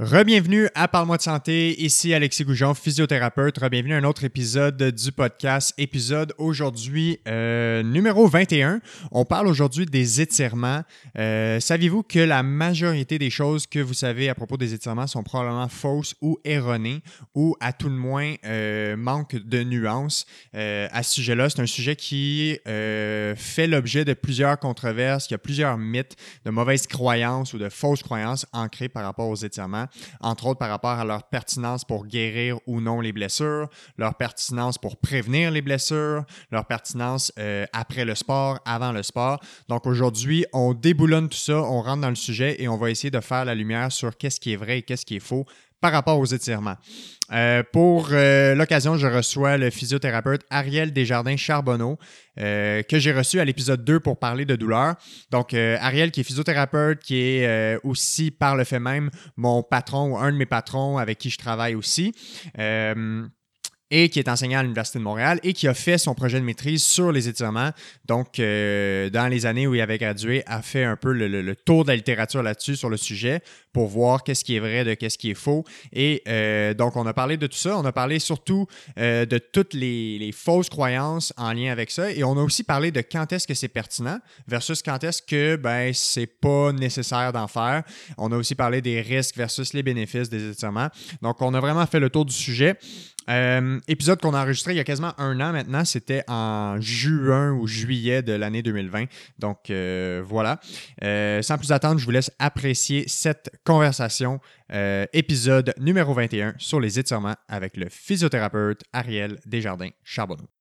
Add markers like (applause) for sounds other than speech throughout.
Rebienvenue à Parle-moi de santé, ici Alexis Goujon, physiothérapeute. Rebienvenue à un autre épisode du podcast, épisode aujourd'hui euh, numéro 21. On parle aujourd'hui des étirements. Euh, Saviez-vous que la majorité des choses que vous savez à propos des étirements sont probablement fausses ou erronées ou à tout le moins euh, manquent de nuances? Euh, à ce sujet-là? C'est un sujet qui euh, fait l'objet de plusieurs controverses, il y a plusieurs mythes, de mauvaises croyances ou de fausses croyances ancrées par rapport aux étirements entre autres par rapport à leur pertinence pour guérir ou non les blessures, leur pertinence pour prévenir les blessures, leur pertinence euh, après le sport, avant le sport. Donc aujourd'hui, on déboulonne tout ça, on rentre dans le sujet et on va essayer de faire la lumière sur qu'est-ce qui est vrai et qu'est-ce qui est faux par rapport aux étirements. Euh, pour euh, l'occasion, je reçois le physiothérapeute Ariel Desjardins-Charbonneau, euh, que j'ai reçu à l'épisode 2 pour parler de douleur. Donc, Ariel, qui est physiothérapeute, qui est aussi, par le fait même, mon patron ou un de mes patrons avec qui je travaille aussi. Et qui est enseignant à l'Université de Montréal et qui a fait son projet de maîtrise sur les étirements. Donc, euh, dans les années où il avait gradué, a fait un peu le tour de la littérature là-dessus, sur le sujet, pour voir qu'est-ce qui est vrai de qu'est-ce qui est faux. Et euh, donc, on a parlé de tout ça. On a parlé surtout euh, de toutes les, les fausses croyances en lien avec ça. Et on a aussi parlé de quand est-ce que c'est pertinent versus quand est-ce que ben, c'est pas nécessaire d'en faire. On a aussi parlé des risques versus les bénéfices des étirements. Donc, on a vraiment fait le tour du sujet. Euh, épisode qu'on a enregistré il y a quasiment un an maintenant, c'était en juin ou juillet de l'année 2020. Donc euh, voilà. Euh, sans plus attendre, je vous laisse apprécier cette conversation, euh, épisode numéro 21 sur les étirements avec le physiothérapeute Ariel Desjardins-Charbonneau.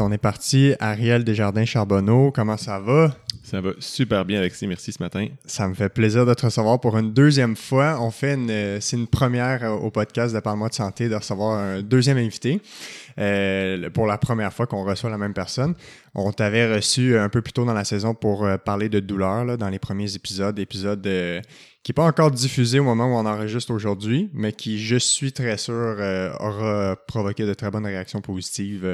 On est parti. Ariel Desjardins-Charbonneau, comment ça va? Ça va super bien, Alexis. Merci ce matin. Ça me fait plaisir de te recevoir pour une deuxième fois. On fait une, c'est une première euh, au podcast de Parle-moi de santé de recevoir un deuxième invité. Euh, pour la première fois qu'on reçoit la même personne. On t'avait reçu un peu plus tôt dans la saison pour euh, parler de douleur là, dans les premiers épisodes, euh, qui n'est pas encore diffusé au moment où on enregistre aujourd'hui, mais qui, je suis très sûr, euh, aura provoqué de très bonnes réactions positives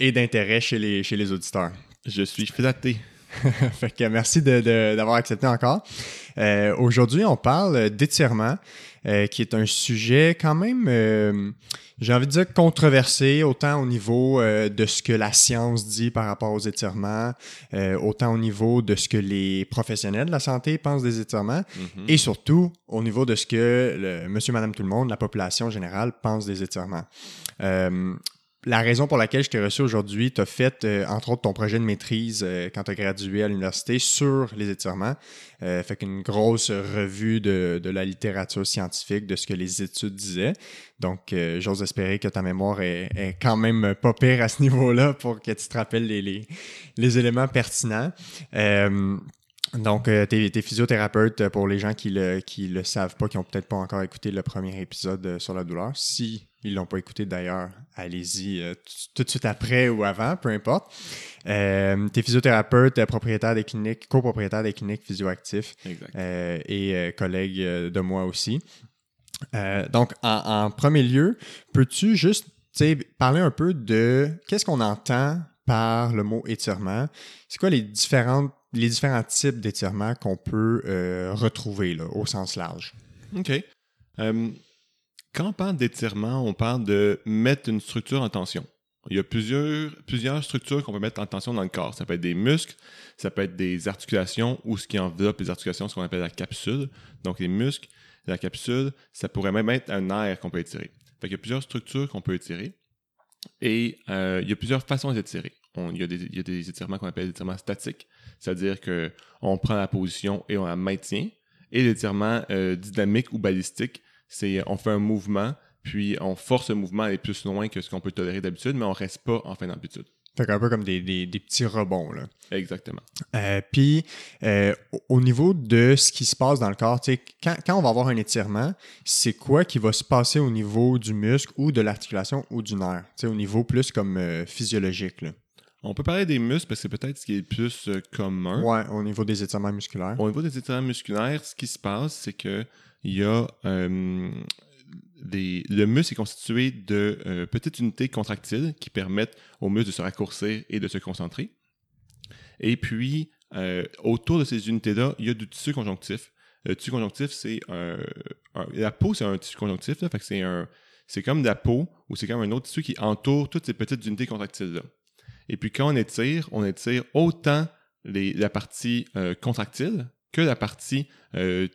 et d'intérêt chez les, chez les auditeurs. Je suis flatté. (laughs) fait que merci d'avoir accepté encore. Euh, Aujourd'hui, on parle d'étirement, euh, qui est un sujet quand même, euh, j'ai envie de dire, controversé, autant au niveau de ce que la science dit par rapport aux étirements, autant au niveau de ce que les professionnels de la santé pensent des étirements, Mhm. et surtout au niveau de ce que le monsieur, madame, tout le monde, la population générale pense des étirements. Euh, la raison pour laquelle je t'ai reçu aujourd'hui, tu as fait, euh, entre autres, ton projet de maîtrise euh, quand tu as gradué à l'université sur les étirements. Euh, fait qu'une grosse revue de, la littérature scientifique, de ce que les études disaient. Donc, euh, j'ose espérer que ta mémoire est, quand même pas pire à ce niveau-là pour que tu te rappelles les, éléments pertinents. Euh, donc, tu es, physiothérapeute euh, pour les gens qui le, le savent pas, qui ont peut-être pas encore écouté le premier épisode euh, sur la douleur. Si ils l'ont pas écouté d'ailleurs, allez-y euh, tout- de suite après ou avant, peu importe. Euh, tu es physiothérapeute, propriétaire des cliniques, copropriétaire des cliniques physioactifs Exact. euh, et euh, collègue de moi aussi. Donc, en, en premier lieu, peux-tu juste parler un peu de qu'est-ce qu'on entend par le mot étirement? C'est quoi les différentes les différents types d'étirements qu'on peut retrouver là, au sens large? OK. Quand on parle d'étirement, on parle de mettre une structure en tension. Il y a plusieurs, structures qu'on peut mettre en tension dans le corps. Ça peut être des muscles, ça peut être des articulations ou ce qui enveloppe les articulations, ce qu'on appelle la capsule. Donc les muscles, la capsule, ça pourrait même être un air qu'on peut étirer. Qu'il y a plusieurs structures qu'on peut étirer et euh, il y a plusieurs façons d'étirer. On- Il y, a des- il y a des étirements qu'on appelle des étirements statiques, c'est-à-dire qu'on prend la position et on la maintient. Et l'étirement euh, dynamique ou balistique, c'est on fait un mouvement, puis on force le mouvement à aller plus loin que ce qu'on peut tolérer d'habitude, mais on reste pas en fin d'habitude. Fait un peu comme des, des- des petits rebonds. Là. Exactement. Euh, Puis, euh, au- au niveau de ce qui se passe dans le corps, tu sais, quand, quand on va avoir un étirement, c'est quoi qui va se passer au niveau du muscle ou de l'articulation ou du nerf? Au niveau plus comme euh, physiologique. Là. On peut parler des muscles parce que c'est peut-être ce qui est le plus commun. Ouais, au niveau des étirements musculaires. Au niveau des étirements musculaires, ce qui se passe, c'est que il y a euh, les- le muscle est constitué de euh, petites unités contractiles qui permettent au muscle de se raccourcir et de se concentrer. Et puis, euh, autour de ces unités-là, il y a du tissu conjonctif. Le tissu conjonctif, c'est un, La peau, c'est un tissu conjonctif, là, fait que c'est un. C'est comme de la peau ou c'est comme un autre tissu qui entoure toutes ces petites unités contractiles-là. Et puis quand on étire, on étire autant les- la partie contractile que la partie euh,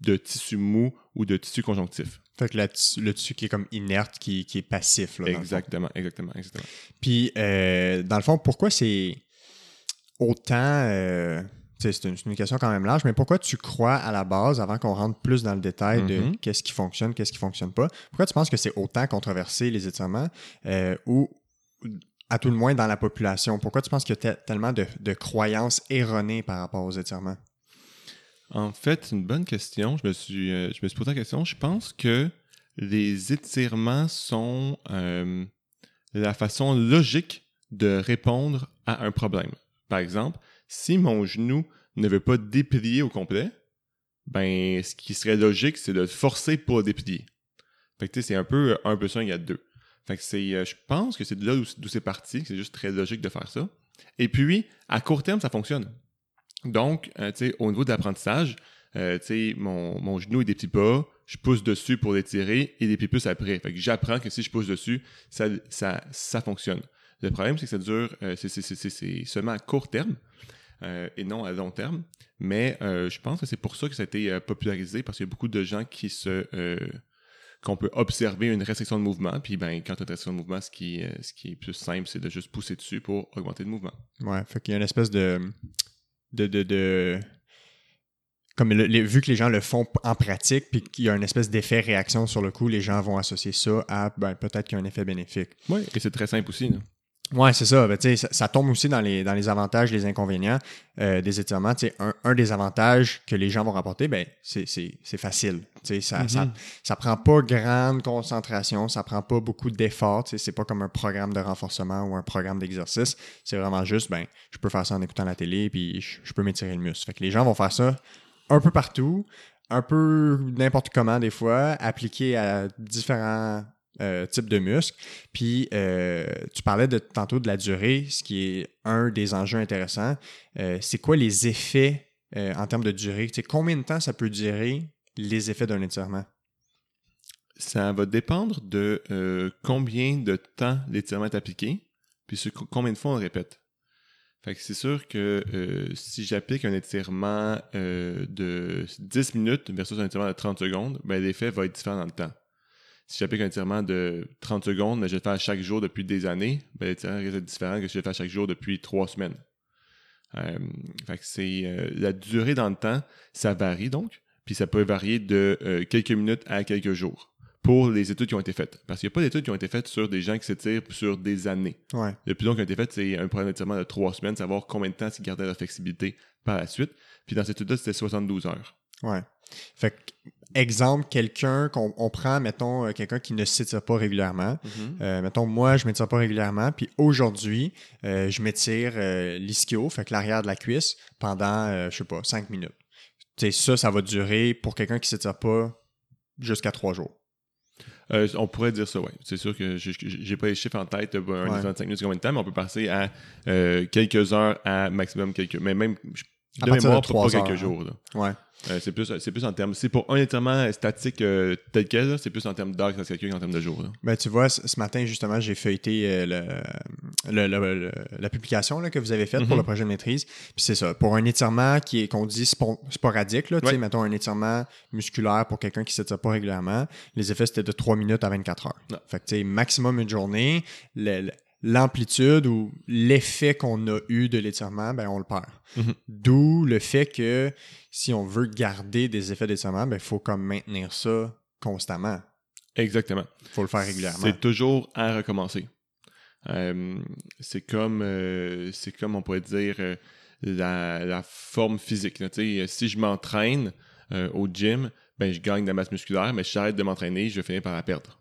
de tissu mou ou de tissu conjonctif. Fait que la le tissu qui est comme inerte, qui, qui est passif. Là. Exactement, exactement, exactement. Puis, euh, dans le fond, pourquoi c'est autant. euh, c'est une, question quand même large, mais pourquoi tu crois à la base, avant qu'on rentre plus dans le détail de Mhm. qu'est-ce qui fonctionne, qu'est-ce qui fonctionne pas, pourquoi tu penses que c'est autant controversé les étirements euh, ou à tout le moins dans la population? Pourquoi tu penses qu'il y a te- tellement de, de croyances erronées par rapport aux étirements? En fait, une bonne question. Je me suis, euh, je posé la question. Je pense que les étirements sont euh, la façon logique de répondre à un problème. Par exemple, si mon genou ne veut pas déplier au complet, ben, ce qui serait logique, c'est de le forcer pour déplier. Fait que, c'est un peu un plus un égale deux. Fait que c'est, euh, je pense que c'est de là d'où c'est parti, c'est juste très logique de faire ça. Et puis, à court terme, ça fonctionne. Donc, euh, au niveau de l'apprentissage, euh, mon, mon genou il déplie pas, je pousse dessus pour l'étirer et déplie plus après. Fait que j'apprends que si je pousse dessus, ça, ça, ça fonctionne. Le problème, c'est que ça dure, euh, c'est- c'est- seulement à court terme euh, et non à long terme. Mais euh, je pense que c'est pour ça que ça a été popularisé parce qu'il y a beaucoup de gens qui se qu'on peut observer une restriction de mouvement. Puis ben, quand tu as une restriction de mouvement, ce qui, ce qui est plus simple, c'est de juste pousser dessus pour augmenter le mouvement. Ouais, fait qu'il y a une espèce de. De, de, de- comme vu que les gens le font en pratique, puis qu'il y a une espèce d'effet réaction sur le coup, les gens vont associer ça à ben, peut-être qu'il y a un effet bénéfique. Oui, et c'est très simple aussi. Ouais, c'est ça. Ben, tu sais, ça. Ça tombe aussi dans les, dans les avantages, les inconvénients euh, des étirements. Un, un des avantages que les gens vont rapporter, ben, c'est facile. Tu sais, Ça, ça, Mhm. ça prend pas grande concentration, ça prend pas beaucoup d'efforts. C'est pas comme un programme de renforcement ou un programme d'exercice. C'est vraiment juste, ben, je peux faire ça en écoutant la télé, puis je, je peux m'étirer le muscle. Fait que les gens vont faire ça un peu partout, un peu n'importe comment des fois, appliqué à différents euh, types de muscles. Puis euh, tu parlais tantôt de la durée, ce qui est un des enjeux intéressants. Euh, c'est quoi les effets en termes de durée? Combien de temps ça peut durer les effets d'un étirement? Ça va dépendre de combien de temps l'étirement est appliqué, puis sur co- combien de fois on le répète. Fait c'est sûr que si j'applique un étirement de 10 minutes versus un étirement de 30 secondes, ben l'effet va être différent dans le temps. Si j'applique un étirement de 30 secondes, mais je le fais à chaque jour depuis des années, ben l'étirement risque d'être différent que si je le fais à chaque jour depuis trois semaines. Euh, fait que c'est euh, la durée dans le temps, ça varie donc, puis ça peut varier de euh, quelques minutes à quelques jours pour les études qui ont été faites. Parce qu'il n'y a pas d'études qui ont été faites sur des gens qui s'étirent sur des années. Ouais. Le plus long qui a été fait, c'est un programme d'étirement de trois semaines, savoir combien de temps ils gardaient leur flexibilité par la suite. Puis dans cette étude-là, c'était 72 heures. Ouais. Fait que, exemple, quelqu'un qu'on on prend, mettons, euh, quelqu'un qui ne s'étire pas régulièrement. Euh, mettons, moi, je m'étire pas régulièrement, puis aujourd'hui, euh, je m'étire euh, l'ischio, fait que l'arrière de la cuisse, pendant, je sais pas, 5 minutes. Tu sais, ça, ça va durer pour quelqu'un qui s'étire pas jusqu'à 3 jours. Euh, on pourrait dire ça, oui. C'est sûr que j'ai pas les chiffres en tête, un Ouais. 25 minutes, combien de temps, mais on peut passer à euh, quelques heures à maximum quelques. Mais même je- de partir de mémoire, pas, heures, quelques jours. là. Ouais. Euh, c'est plus, c'est plus en termes. C'est pour un étirement statique euh, tel quel, là, c'est plus en termes d'heures que ça se calcule qu'en termes de jours. là. Ben, tu vois, ce matin, justement, j'ai feuilleté euh, le, le- le- la publication là, que vous avez faite pour Mhm. le projet de maîtrise. Puis c'est ça. Pour un étirement qui est qu'on dit sporadique, là, tu sais, Ouais. mettons un étirement musculaire pour quelqu'un qui ne s'étire pas régulièrement, les effets c'était de 3 minutes à 24 heures. Ouais. Fait que tu sais, maximum une journée, le- le- l'amplitude ou l'effet qu'on a eu de l'étirement, ben on le perd. Mhm. D'où le fait que si on veut garder des effets d'étirement, ben il faut comme maintenir ça constamment. Exactement. Il faut le faire régulièrement. C'est toujours à recommencer. Euh, c'est comme, euh, c'est comme on pourrait dire euh, la, la forme physique. là. Si je m'entraîne au gym, ben, je gagne de la masse musculaire, mais si j'arrête de m'entraîner, je vais finir par la perdre.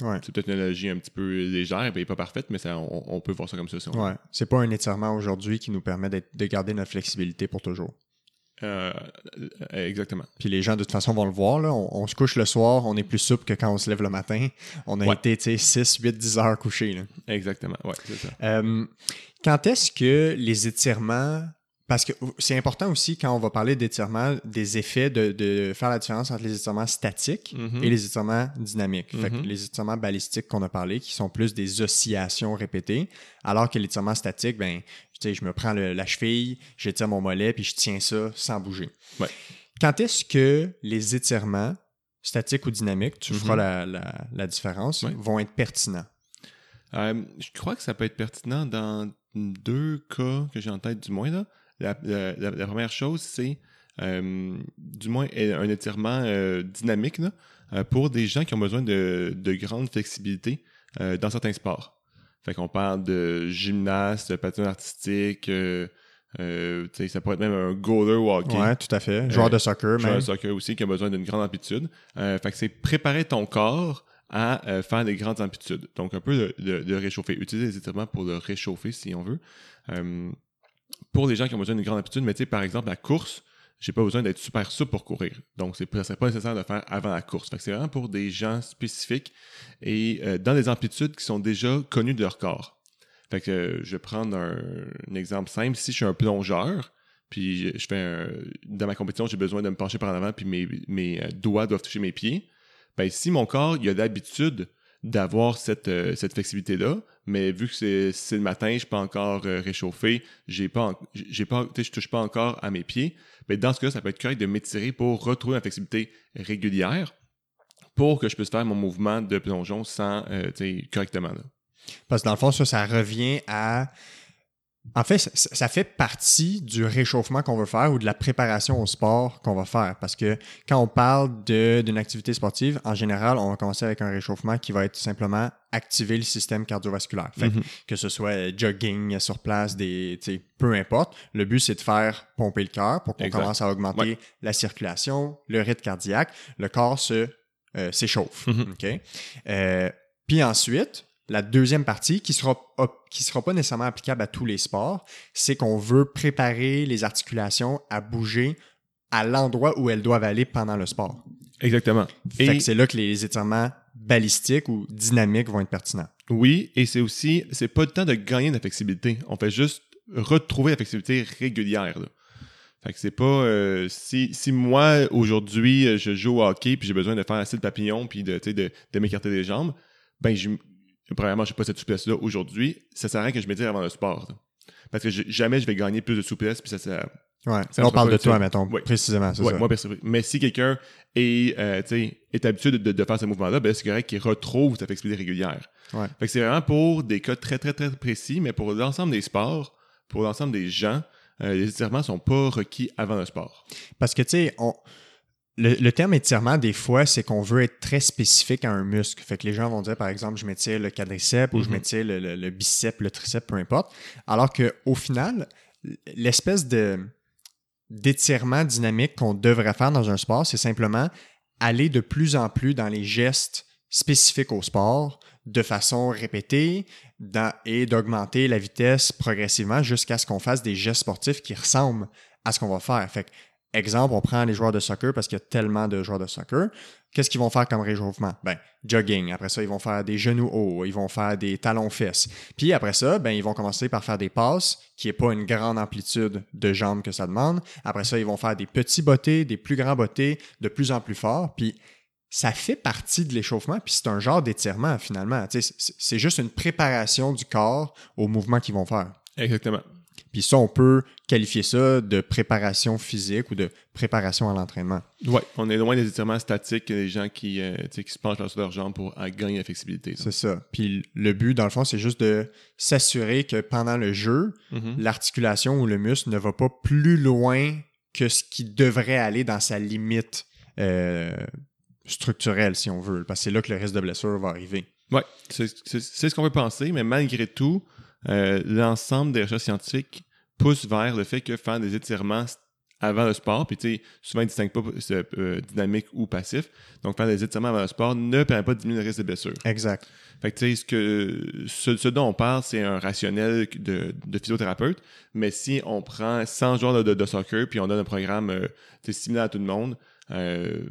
Ouais. C'est peut-être une analogie un petit peu légère, ben, pas parfaite, mais ça, on, on peut voir ça comme ça. si on. Ouais. C'est pas un étirement aujourd'hui qui nous permet de garder notre flexibilité pour toujours. Euh, euh, exactement. Puis les gens, de toute façon, vont le voir. Là. On, on se couche le soir, on est plus souple que quand on se lève le matin. On a Ouais. été, tu sais, 6, 8, 10 heures couchés. là. Exactement. Ouais, ça. Euh, quand est-ce que les étirements. Parce que c'est important aussi, quand on va parler d'étirements, des effets de, de faire la différence entre les étirements statiques Mhm. et les étirements dynamiques. Fait que Mhm. les étirements balistiques qu'on a parlé, qui sont plus des oscillations répétées, alors que l'étirement statique, ben, je me prends le- la cheville, j'étire mon mollet, puis je tiens ça sans bouger. Ouais. Quand est-ce que les étirements, statiques ou dynamiques, tu Mhm. feras la, la- la différence, Ouais. vont être pertinents? Euh, je crois que ça peut être pertinent dans deux cas que j'ai en tête, du moins. Là. La, la- la- la première chose, c'est euh, du moins un étirement euh, dynamique là, euh, pour des gens qui ont besoin de, de grande flexibilité euh, dans certains sports. Fait qu'on parle de gymnaste, de patin artistique, euh, euh, ça pourrait être même un goaler hockey. Ouais, tout à fait. Joueur Euh, de soccer, Joueur même. de soccer aussi qui a besoin d'une grande amplitude. Euh, fait que c'est préparer ton corps à euh, faire des grandes amplitudes. Donc un peu de, de- de réchauffer. Utiliser les étirements pour le réchauffer si on veut. Euh, pour les gens qui ont besoin d'une grande amplitude, mais tu sais, par exemple, la course, j'ai pas besoin d'être super souple pour courir. Donc, c'est pas, pas nécessaire de le faire avant la course. Fait que c'est vraiment pour des gens spécifiques et euh, dans des amplitudes qui sont déjà connues de leur corps. Fait que euh, je vais prendre un, exemple simple. Si je suis un plongeur, puis je, je fais un, dans ma compétition, j'ai besoin de me pencher par en avant, puis mes, mes euh, doigts doivent toucher mes pieds. Ben, si mon corps, il a l'habitude d'avoir cette, euh, cette flexibilité-là, mais vu que c'est le matin, je suis pas encore euh, réchauffé, j'ai pas, touche pas encore à mes pieds, ben dans ce cas, ça peut être correct de m'étirer pour retrouver ma flexibilité régulière pour que je puisse faire mon mouvement de plongeon sans, euh, correctement. Là. Parce que dans le fond, ça, ça revient à. En fait, ça, fait partie du réchauffement qu'on veut faire ou de la préparation au sport qu'on va faire. Parce que quand on parle d'une activité sportive, en général, on va commencer avec un réchauffement qui va être simplement activer le système cardiovasculaire. Fait que, Mhm. que ce soit euh, jogging sur place, des, peu importe. Le but, c'est de faire pomper le cœur pour qu'on commence à augmenter Ouais. la circulation, le rythme cardiaque. Le corps se euh, s'échauffe. Mhm. Euh, puis ensuite, la deuxième partie, qui sera, op- qui sera pas nécessairement applicable à tous les sports, c'est qu'on veut préparer les articulations à bouger à l'endroit où elles doivent aller pendant le sport. Exactement. Fait Et- c'est là que les étirements balistiques ou dynamiques vont être pertinents. Oui, et c'est aussi, c'est pas le temps de gagner de la flexibilité. On fait juste retrouver la flexibilité régulière. là. Fait que c'est pas euh, si, si moi aujourd'hui je joue au hockey puis j'ai besoin de faire assez de papillon puis de, de, de m'écarter des jambes, ben je, premièrement j'ai pas cette souplesse là aujourd'hui. Ça sert à rien que je m'étire avant le sport. là. Parce que je- jamais je vais gagner plus de souplesse puis ça, ça Ouais. Ça Là, on parle de toi, mettons, précisément. c'est Ouais, ça. moi, mais si quelqu'un est, euh, est habitué de, de- de faire ce mouvement-là, ben, c'est correct qu'il retrouve sa flexibilité régulière. Ouais. Fait que c'est vraiment pour des cas très, très, très précis, mais pour l'ensemble des sports, pour l'ensemble des gens, euh, les étirements sont pas requis avant le sport. Parce que, tu sais, on... le, le terme étirement, des fois, c'est qu'on veut être très spécifique à un muscle. Fait que les gens vont dire, par exemple, je m'étire le quadriceps ou je Mhm. m'étire le, le- le biceps, le triceps, peu importe. Alors qu'au final, l'espèce de d'étirement dynamique qu'on devrait faire dans un sport, c'est simplement aller de plus en plus dans les gestes spécifiques au sport de façon répétée dans- et d'augmenter la vitesse progressivement jusqu'à ce qu'on fasse des gestes sportifs qui ressemblent à ce qu'on va faire. Fait que, exemple, on prend les joueurs de soccer parce qu'il y a tellement de joueurs de soccer. Qu'est-ce qu'ils vont faire comme réchauffement? Ben, jogging. Après ça, ils vont faire des genoux hauts. Ils vont faire des talons-fesses. Puis après ça, ben, ils vont commencer par faire des passes, qui n'est pas une grande amplitude de jambes que ça demande. Après ça, ils vont faire des petits bottés, des plus grands bottés, de plus en plus forts. Puis ça fait partie de l'échauffement, puis c'est un genre d'étirement finalement. C'est juste une préparation du corps aux mouvements qu'ils vont faire. Exactement. Puis ça, on peut qualifier ça de préparation physique ou de préparation à l'entraînement. Ouais, on est loin des étirements statiques, des gens qui, euh, qui se penchent sur leurs jambes pour euh, gagner la flexibilité. C'est ça. Puis le but, dans le fond, c'est juste de s'assurer que pendant le jeu, Mhm. l'articulation ou le muscle ne va pas plus loin que ce qui devrait aller dans sa limite euh, structurelle, si on veut. Parce que c'est là que le risque de blessure va arriver. Ouais, c'est ce qu'on veut penser, mais malgré tout, euh, l'ensemble des recherches scientifiques poussent vers le fait que faire des étirements avant le sport. Puis, tu sais, souvent, ils ne distinguent pas c'est, euh, dynamique ou passif. Donc, faire des étirements avant le sport ne permet pas de diminuer le risque de blessure. Exact. Fait que, tu sais, ce, que, ce, ce dont on parle, c'est un rationnel de, de physiothérapeute. Mais si on prend 100 joueurs de, de, de soccer puis on donne un programme euh, similaire à tout le monde, euh,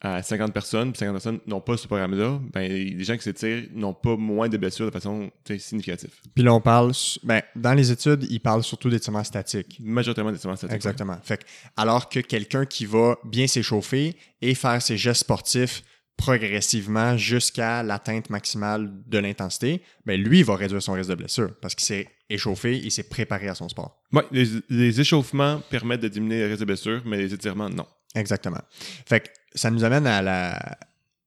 à 50 personnes, puis 50 personnes n'ont pas ce programme-là, ben, les gens qui s'étirent n'ont pas moins de blessures de façon significative. Puis là, on parle, ben, dans les études, ils parlent surtout d'étirements statiques. Majoritairement des étirements statiques. Exactement. Fait que, alors que quelqu'un qui va bien s'échauffer et faire ses gestes sportifs progressivement jusqu'à l'atteinte maximale de l'intensité, ben lui, il va réduire son risque de blessure parce qu'il s'est échauffé, il s'est préparé à son sport. Les, les échauffements permettent de diminuer le risque de blessure, mais les étirements, non. Exactement. Fait que ça nous amène à la,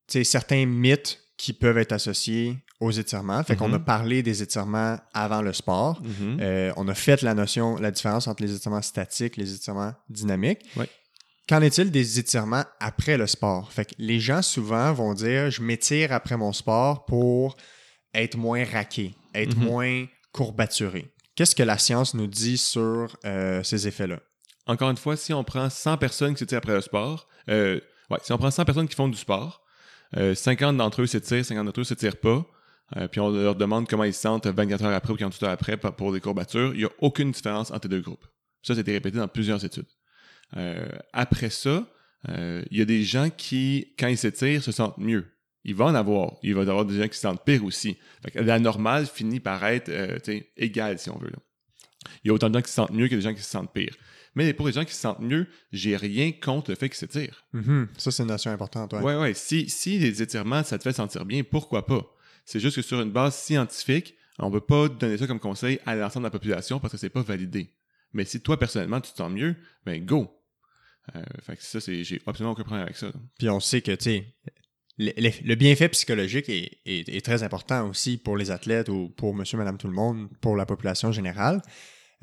certains mythes qui peuvent être associés aux étirements. Fait qu'on Mhm. a parlé des étirements avant le sport. Mhm. Euh, on a fait la notion, la différence entre les étirements statiques, les étirements dynamiques. Ouais. Qu'en est-il des étirements après le sport? Fait que les gens souvent vont dire je m'étire après mon sport pour être moins raqué, être Mhm. moins courbaturé. Qu'est-ce que la science nous dit sur euh, ces effets-là? Encore une fois, si on prend 100 personnes qui s'étirent après le sport, euh, si on prend 100 personnes qui font du sport, euh, 50 d'entre eux s'étirent, 50 d'entre eux ne s'étirent pas, euh, puis on leur demande comment ils se sentent 24 heures après ou 48 heures après pour- des courbatures, il n'y a aucune différence entre les deux groupes. Ça, ça répété dans plusieurs études. Euh, après ça, euh, il y a des gens qui, quand ils s'étirent, se sentent mieux. Il va en avoir. Il va y avoir des gens qui se sentent pire aussi. La normale finit par être euh, égale, si on veut. Il y a autant de gens qui se sentent mieux que des gens qui se sentent pire. Mais pour les gens qui se sentent mieux, j'ai rien contre le fait qu'ils s'étirent. Mhm. Ça, c'est une notion importante. Ouais. Ouais, ouais. Si, si les étirements, ça te fait sentir bien, pourquoi pas? C'est juste que sur une base scientifique, on ne peut pas donner ça comme conseil à l'ensemble de la population parce que c'est pas validé. Mais si toi, personnellement, tu te sens mieux, ben go! Euh, fait que ça, j'ai absolument aucun problème avec ça. Puis on sait que, tu sais, le, le- le bienfait psychologique est, est- est très important aussi pour les athlètes ou pour monsieur, madame, tout le monde, pour la population générale.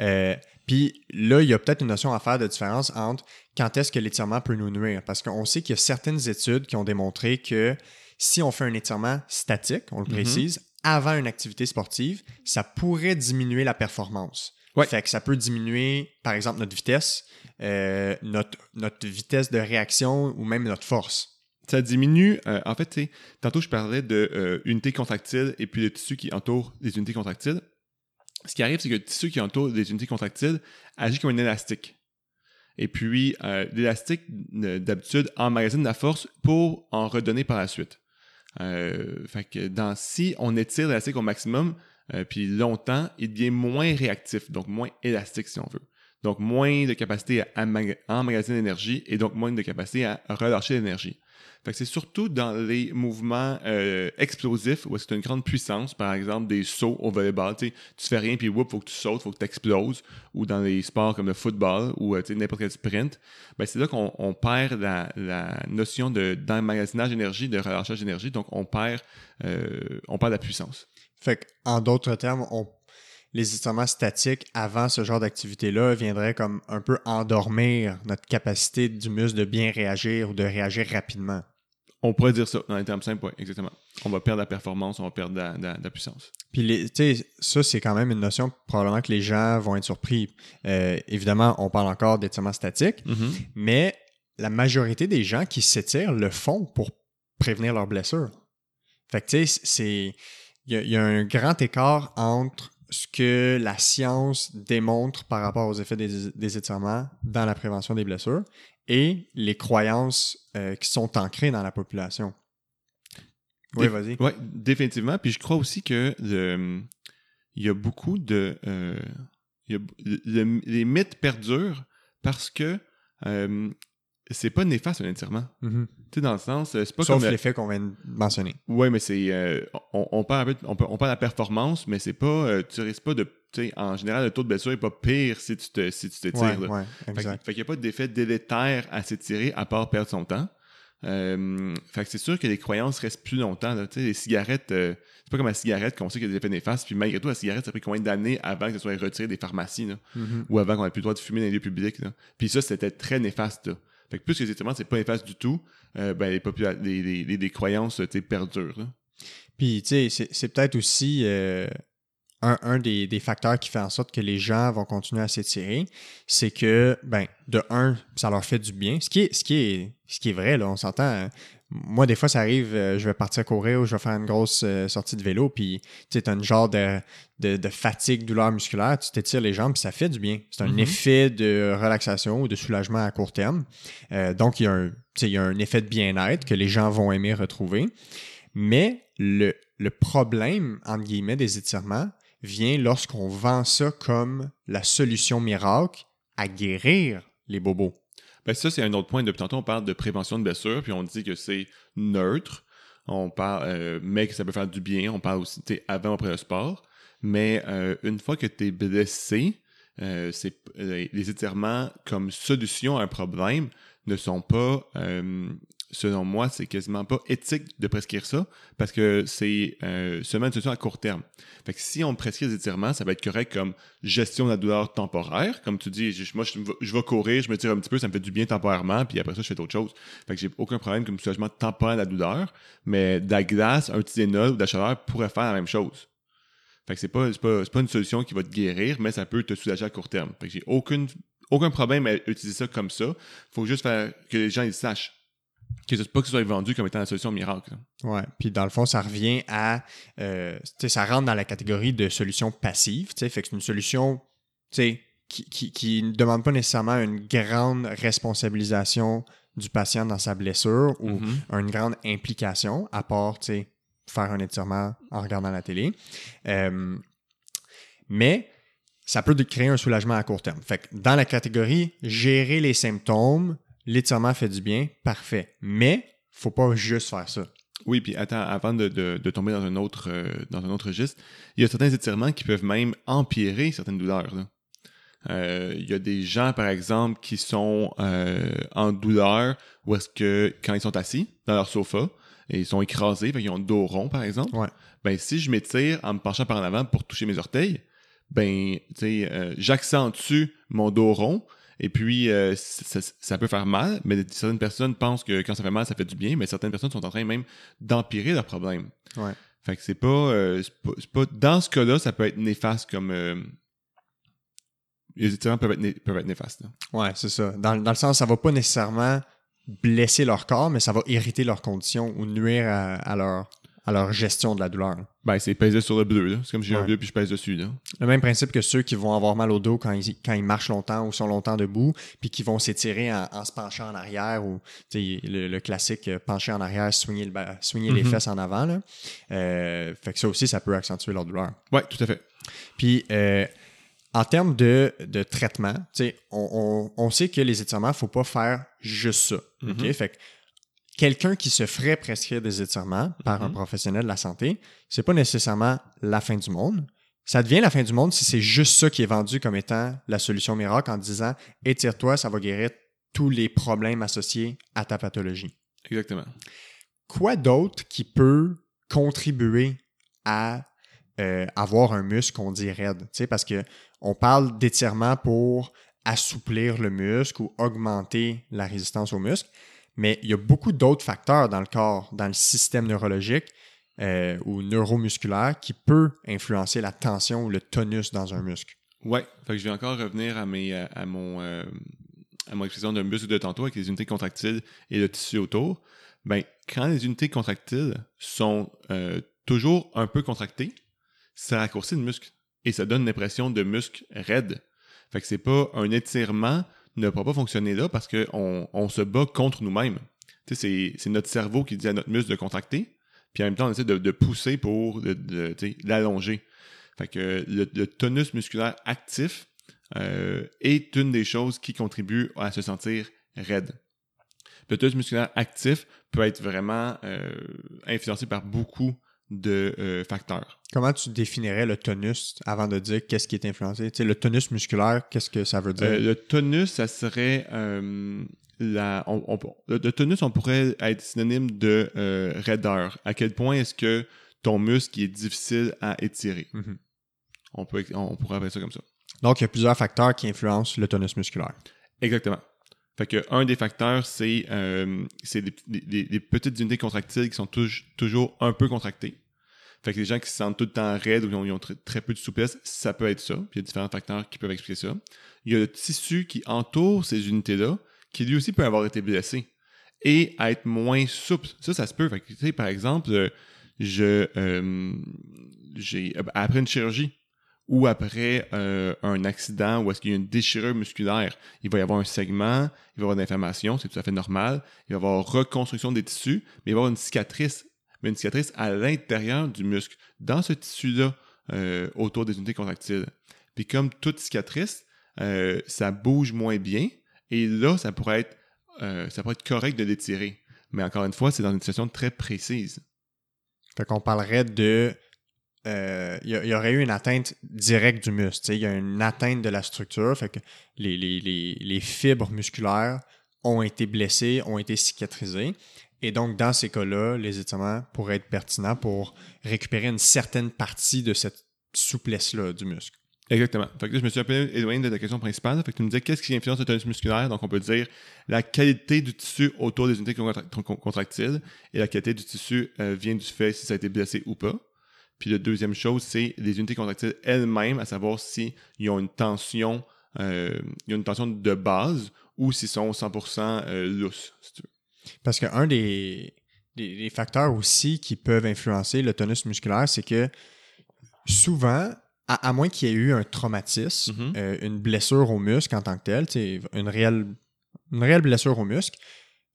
Euh, puis là, il y a peut-être une notion à faire de différence entre quand est-ce que l'étirement peut nous nuire. Parce qu'on sait qu'il y a certaines études qui ont démontré que si on fait un étirement statique, on le Mhm. précise, avant une activité sportive, ça pourrait diminuer la performance. Ouais. Fait que ça peut diminuer, par exemple, notre vitesse, euh, notre, notre vitesse de réaction ou même notre force. Ça diminue, euh, en fait, tantôt je parlais de euh, unités contractiles et puis le tissu qui entoure les unités contractiles. Ce qui arrive, c'est que le tissu qui entoure les unités contractiles agit comme un élastique. Et puis, euh, l'élastique, euh, d'habitude, emmagasine la force pour en redonner par la suite. Euh, fait que si on étire l'élastique au maximum, euh, puis longtemps, il devient moins réactif, donc moins élastique si on veut. Donc moins de capacité à emmaga- emmagasiner l'énergie et donc moins de capacité à relâcher l'énergie. Fait que c'est surtout dans les mouvements euh, explosifs où c'est une grande puissance, par exemple des sauts au volleyball, tu fais rien puis whoop, faut que tu sautes, faut que tu exploses, ou dans les sports comme le football ou euh, n'importe quel sprint, ben c'est là qu'on on perd la, notion de d'emmagasinage d'énergie, de relâchage d'énergie, donc on perd euh, on perd la puissance. Fait d'autres termes, on, les étirements statiques avant ce genre d'activité-là viendraient comme un peu endormir notre capacité du muscle de bien réagir ou de réagir rapidement. On pourrait dire ça dans les termes simples, ouais, exactement. On va perdre la performance, on va perdre la, la- la puissance. Puis, tu sais, ça, c'est quand même une notion probablement que les gens vont être surpris. Euh, évidemment, on parle encore d'étirements statiques, mais la majorité des gens qui s'étirent le font pour prévenir leurs blessures. Fait que, tu sais, c'est. Il y, a- il y a un grand écart entre ce que la science démontre par rapport aux effets des, des étirements dans la prévention des blessures et les croyances euh, qui sont ancrées dans la population. Oui, vas-y. Ouais, définitivement. Puis je crois aussi que le- il y a beaucoup de. euh, il y a- le- les mythes perdurent parce que euh, c'est pas néfaste un étirement. Mhm. Tu sais, dans le sens, euh, c'est pas Sauf comme. l'effet qu'on vient de mentionner. Ouais, mais c'est. euh, on, on perd un peu, on, on perd la performance, mais c'est pas. euh, tu risques pas de. Tu sais, en général, le taux de blessure est pas pire si tu te, si tu t'étires. Ouais, Fait, que- exact. fait qu'il n'y a pas d'effet délétère à s'étirer à part perdre son temps. Euh, fait que c'est sûr que les croyances restent plus longtemps. là. Tu sais, les cigarettes, euh, c'est pas comme la cigarette qu'on sait qu'il y a des effets néfastes. Puis malgré tout, la cigarette, ça a pris combien d'années avant que ça soit retiré des pharmacies là, Mhm. ou avant qu'on ait plus le droit de fumer dans les lieux publics. là. Puis ça, c'était très néfaste. là. Fait que plus que étirements, c'est pas néfaste du tout, euh, ben, les, les, les, les- les croyances perdurent. Puis, tu sais, c'est- peut-être aussi euh, un, un des, des facteurs qui fait en sorte que les gens vont continuer à s'étirer, c'est que, ben, de un, ça leur fait du bien. Ce qui est, ce qui est, ce qui est vrai, là, on s'entend. Moi, des fois, ça arrive, euh, je vais partir courir ou je vais faire une grosse euh, sortie de vélo, puis tu sais, as un genre de, de, de fatigue, douleur musculaire, tu t'étires les jambes, puis ça fait du bien. C'est un Mhm. effet de relaxation ou de soulagement à court terme. Euh, donc, il y, a un, tu sais, il y a un effet de bien-être que les gens vont aimer retrouver. Mais le, le problème, entre guillemets, des étirements vient lorsqu'on vend ça comme la solution miracle à guérir les bobos. Ben, ça, c'est un autre point. Depuis tantôt, on parle de prévention de blessures, puis on dit que c'est neutre. On parle, euh, mais que ça peut faire du bien. On parle aussi, tu avant ou après le sport. Mais euh, une fois que tu es blessé, euh, c'est, les étirements comme solution à un problème ne sont pas, selon moi, c'est quasiment pas éthique de prescrire ça parce que c'est euh, seulement une solution à court terme. Fait que si on prescrit des étirements, ça va être correct comme gestion de la douleur temporaire. Comme tu dis, je- moi, je, vais- courir, je me tire un petit peu, ça me fait du bien temporairement, puis après ça, je fais autre chose. Fait que j'ai aucun problème comme soulagement temporaire de la douleur, mais de la glace, un Tylenol ou de la chaleur pourrait faire la même chose. Fait que c'est pas, pas, pas une solution qui va te guérir, mais ça peut te soulager à court terme. Fait que j'ai aucun problème à utiliser ça comme ça. Faut juste faire que les gens ils sachent. Que pas que ce soit vendu comme étant la solution miracle. Ouais. Puis dans le fond, ça revient à. euh, ça rentre dans la catégorie de solution passive. tu sais. Fait que c'est une solution qui, qui, qui ne demande pas nécessairement une grande responsabilisation du patient dans sa blessure ou Mhm. une grande implication, à part faire un étirement en regardant la télé. Euh, mais ça peut créer un soulagement à court terme. Fait que dans la catégorie gérer les symptômes, l'étirement fait du bien, parfait. Mais faut pas juste faire ça. Oui, puis attends, avant de, de- de tomber dans un autre euh, dans un autre registre, il y a certains étirements qui peuvent même empirer certaines douleurs. là. Euh, Il y a des gens, par exemple, qui sont euh, en douleur ou est-ce que quand ils sont assis dans leur sofa et ils sont écrasés, qu'ils ont le dos rond, par exemple, Ouais. ben si je m'étire en me penchant par en avant pour toucher mes orteils, ben tu sais, j'accentue mon dos rond. Et puis, euh, ça, peut faire mal, mais certaines personnes pensent que quand ça fait mal, ça fait du bien, mais certaines personnes sont en train même d'empirer leur problème. Ouais. Fait que c'est pas, euh, pas, Dans ce cas-là, ça peut être néfaste comme. euh, les étirements peuvent être, né- peuvent être néfastes. là. Ouais, c'est ça. Dans, dans le sens, ça va pas nécessairement blesser leur corps, mais ça va irriter leurs conditions ou nuire à, à leur, à leur gestion de la douleur. Ben, c'est peser sur le bleu. C'est comme si j'ai un bleu puis je pèse dessus, là. Le même principe que ceux qui vont avoir mal au dos quand ils, quand ils marchent longtemps ou sont longtemps debout, puis qui vont s'étirer en, en se penchant en arrière ou le, le classique euh, pencher en arrière, swinguer, le les Mhm. fesses en avant. Là. Euh, fait que ça aussi, ça peut accentuer leur douleur. Ouais, tout à fait. Puis, euh, en termes de, de traitement, on, on- on sait que les étirements, il ne faut pas faire juste ça. OK? Mhm. Fait que quelqu'un qui se ferait prescrire des étirements par un Mhm. professionnel de la santé, c'est pas nécessairement la fin du monde. Ça devient la fin du monde si c'est juste ça qui est vendu comme étant la solution miracle en disant étire-toi, ça va guérir tous les problèmes associés à ta pathologie Exactement. quoi d'autre qui peut contribuer à euh, avoir un muscle qu'on dit raide? Parce que on parle d'étirement pour assouplir le muscle ou augmenter la résistance au muscle, mais il y a beaucoup d'autres facteurs dans le corps, dans le système neurologique euh, ou neuromusculaire qui peut influencer la tension ou le tonus dans un muscle. Que je vais encore revenir à, euh, à mon expression d'un muscle de tantôt avec les unités contractiles et le tissu autour. Ben, quand les unités contractiles sont euh, toujours un peu contractées, ça raccourcit le muscle et ça donne l'impression de muscle raide. Fait que c'est pas un étirement ne pourra pas fonctionner là parce qu'on on se bat contre nous-mêmes. C'est- notre cerveau qui dit à notre muscle de contracter, puis en même temps, on essaie de, de pousser pour l'allonger. Fait que le, le tonus musculaire actif euh, est une des choses qui contribue à se sentir raide. Le tonus musculaire actif peut être vraiment euh, influencé par beaucoup de euh, facteurs. Comment tu définirais le tonus avant de dire qu'est-ce qui est influencé? Tu sais, le tonus musculaire, qu'est-ce que ça veut dire? Euh, le tonus, ça serait euh, la. on- on- le, le tonus, on pourrait être synonyme de raideur. À quel point est-ce que ton muscle est difficile à étirer? Mhm. On, peut, on pourrait appeler ça comme ça. Donc, il y a plusieurs facteurs qui influencent le tonus musculaire. Exactement. Fait que un des facteurs, c'est euh, des, des- petites unités contractiles qui sont touj- toujours un peu contractées. Fait que les gens qui se sentent tout le temps raides ou qui ont, très, peu de souplesse, ça peut être ça. Puis il y a différents facteurs qui peuvent expliquer ça. Il y a le tissu qui entoure ces unités-là, qui lui aussi peut avoir été blessé et être moins souple. Ça, ça se peut. Fait que, par exemple, euh, je, euh, j'ai, après une chirurgie ou après euh, un accident ou est-ce qu'il y a une déchirure musculaire, il va y avoir un segment, il va y avoir de l'inflammation, c'est tout à fait normal. Il va y avoir reconstruction des tissus, mais il va y avoir une cicatrice, mais une cicatrice à l'intérieur du muscle, dans ce tissu-là, euh, autour des unités contractiles. Puis comme toute cicatrice, euh, ça bouge moins bien, et là, ça pourrait être, ça pourrait être correct de l'étirer. Mais encore une fois, c'est dans une situation très précise. Fait qu'on parlerait de. Euh, Il y, aurait eu une atteinte directe du muscle. Il y a une atteinte de la structure. Fait que les, les- les- fibres musculaires ont été blessées, ont été cicatrisées. Et donc, dans ces cas-là, les étirements pourraient être pertinents pour récupérer une certaine partie de cette souplesse-là du muscle. Exactement. Fait que là, je me suis un peu éloigné de la question principale. Fait que tu me disais qu'est-ce qui influence le tonus musculaire? Donc, on peut dire la qualité du tissu autour des unités contra- con- contractiles et la qualité du tissu euh, vient du fait si ça a été blessé ou pas. Puis la deuxième chose, c'est les unités contractiles elles-mêmes, à savoir s'ils ont une tension, euh, il y a une tension de base ou s'ils sont 100% euh, lousses, si tu veux. Parce qu'un des, des, des facteurs aussi qui peuvent influencer le tonus musculaire, c'est que souvent, à, à moins qu'il y ait eu un traumatisme, Mhm. euh, une blessure au muscle en tant que telle, une réelle, une réelle blessure au muscle,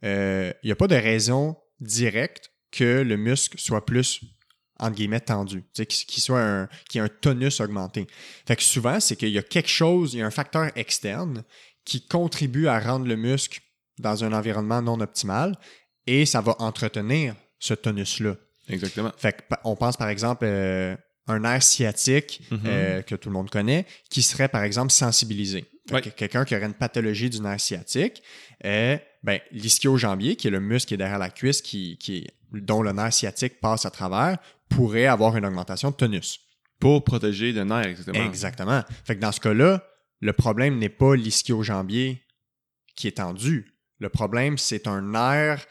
euh, il n'y a pas de raison directe que le muscle soit plus entre guillemets tendu, qu'il soit un, qu'il y ait un tonus augmenté. Fait que souvent, c'est qu'il y a quelque chose, il y a un facteur externe qui contribue à rendre le muscle dans un environnement non optimal et ça va entretenir ce tonus-là. Exactement. Fait que, on pense par exemple euh, un nerf sciatique Mhm. euh, que tout le monde connaît qui serait par exemple sensibilisé. Ouais. que Quelqu'un qui aurait une pathologie du nerf sciatique, euh, ben, l'ischio-jambier, qui est le muscle qui est derrière la cuisse qui, qui dont le nerf sciatique passe à travers, pourrait avoir une augmentation de tonus. Pour protéger le nerf, exactement. Exactement. Fait que dans ce cas-là, le problème n'est pas l'ischio-jambier qui est tendu. Le problème, c'est un nerf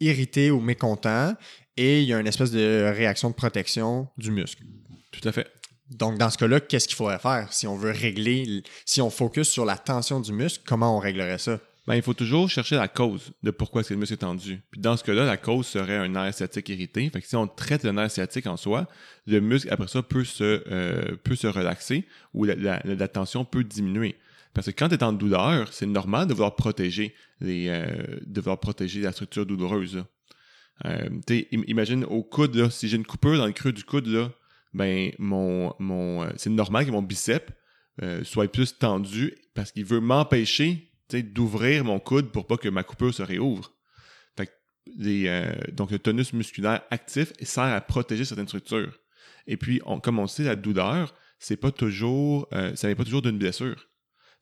irrité ou mécontent et il y a une espèce de réaction de protection du muscle. Tout à fait. Donc, dans ce cas-là, qu'est-ce qu'il faudrait faire si on veut régler, si on focus sur la tension du muscle, comment on réglerait ça? Ben, il faut toujours chercher la cause de pourquoi est-ce que le muscle est tendu. Puis dans ce cas-là, la cause serait un nerf sciatique irrité. Fait que si on traite le nerf sciatique en soi, le muscle, après ça, peut se, euh, peut se relaxer ou la, la- la tension peut diminuer. Parce que quand tu es en douleur, c'est normal de vouloir protéger les, euh, de vouloir protéger la structure douloureuse. Euh, imagine au coude, là, si j'ai une coupure dans le creux du coude, là, ben mon, mon, euh, c'est normal que mon bicep euh, soit plus tendu parce qu'il veut m'empêcher d'ouvrir mon coude pour pas que ma coupure se réouvre. Euh, donc le tonus musculaire actif sert à protéger certaines structures. Et puis, comme on sait, la douleur, c'est pas toujours, euh, ça n'est pas toujours d'une blessure.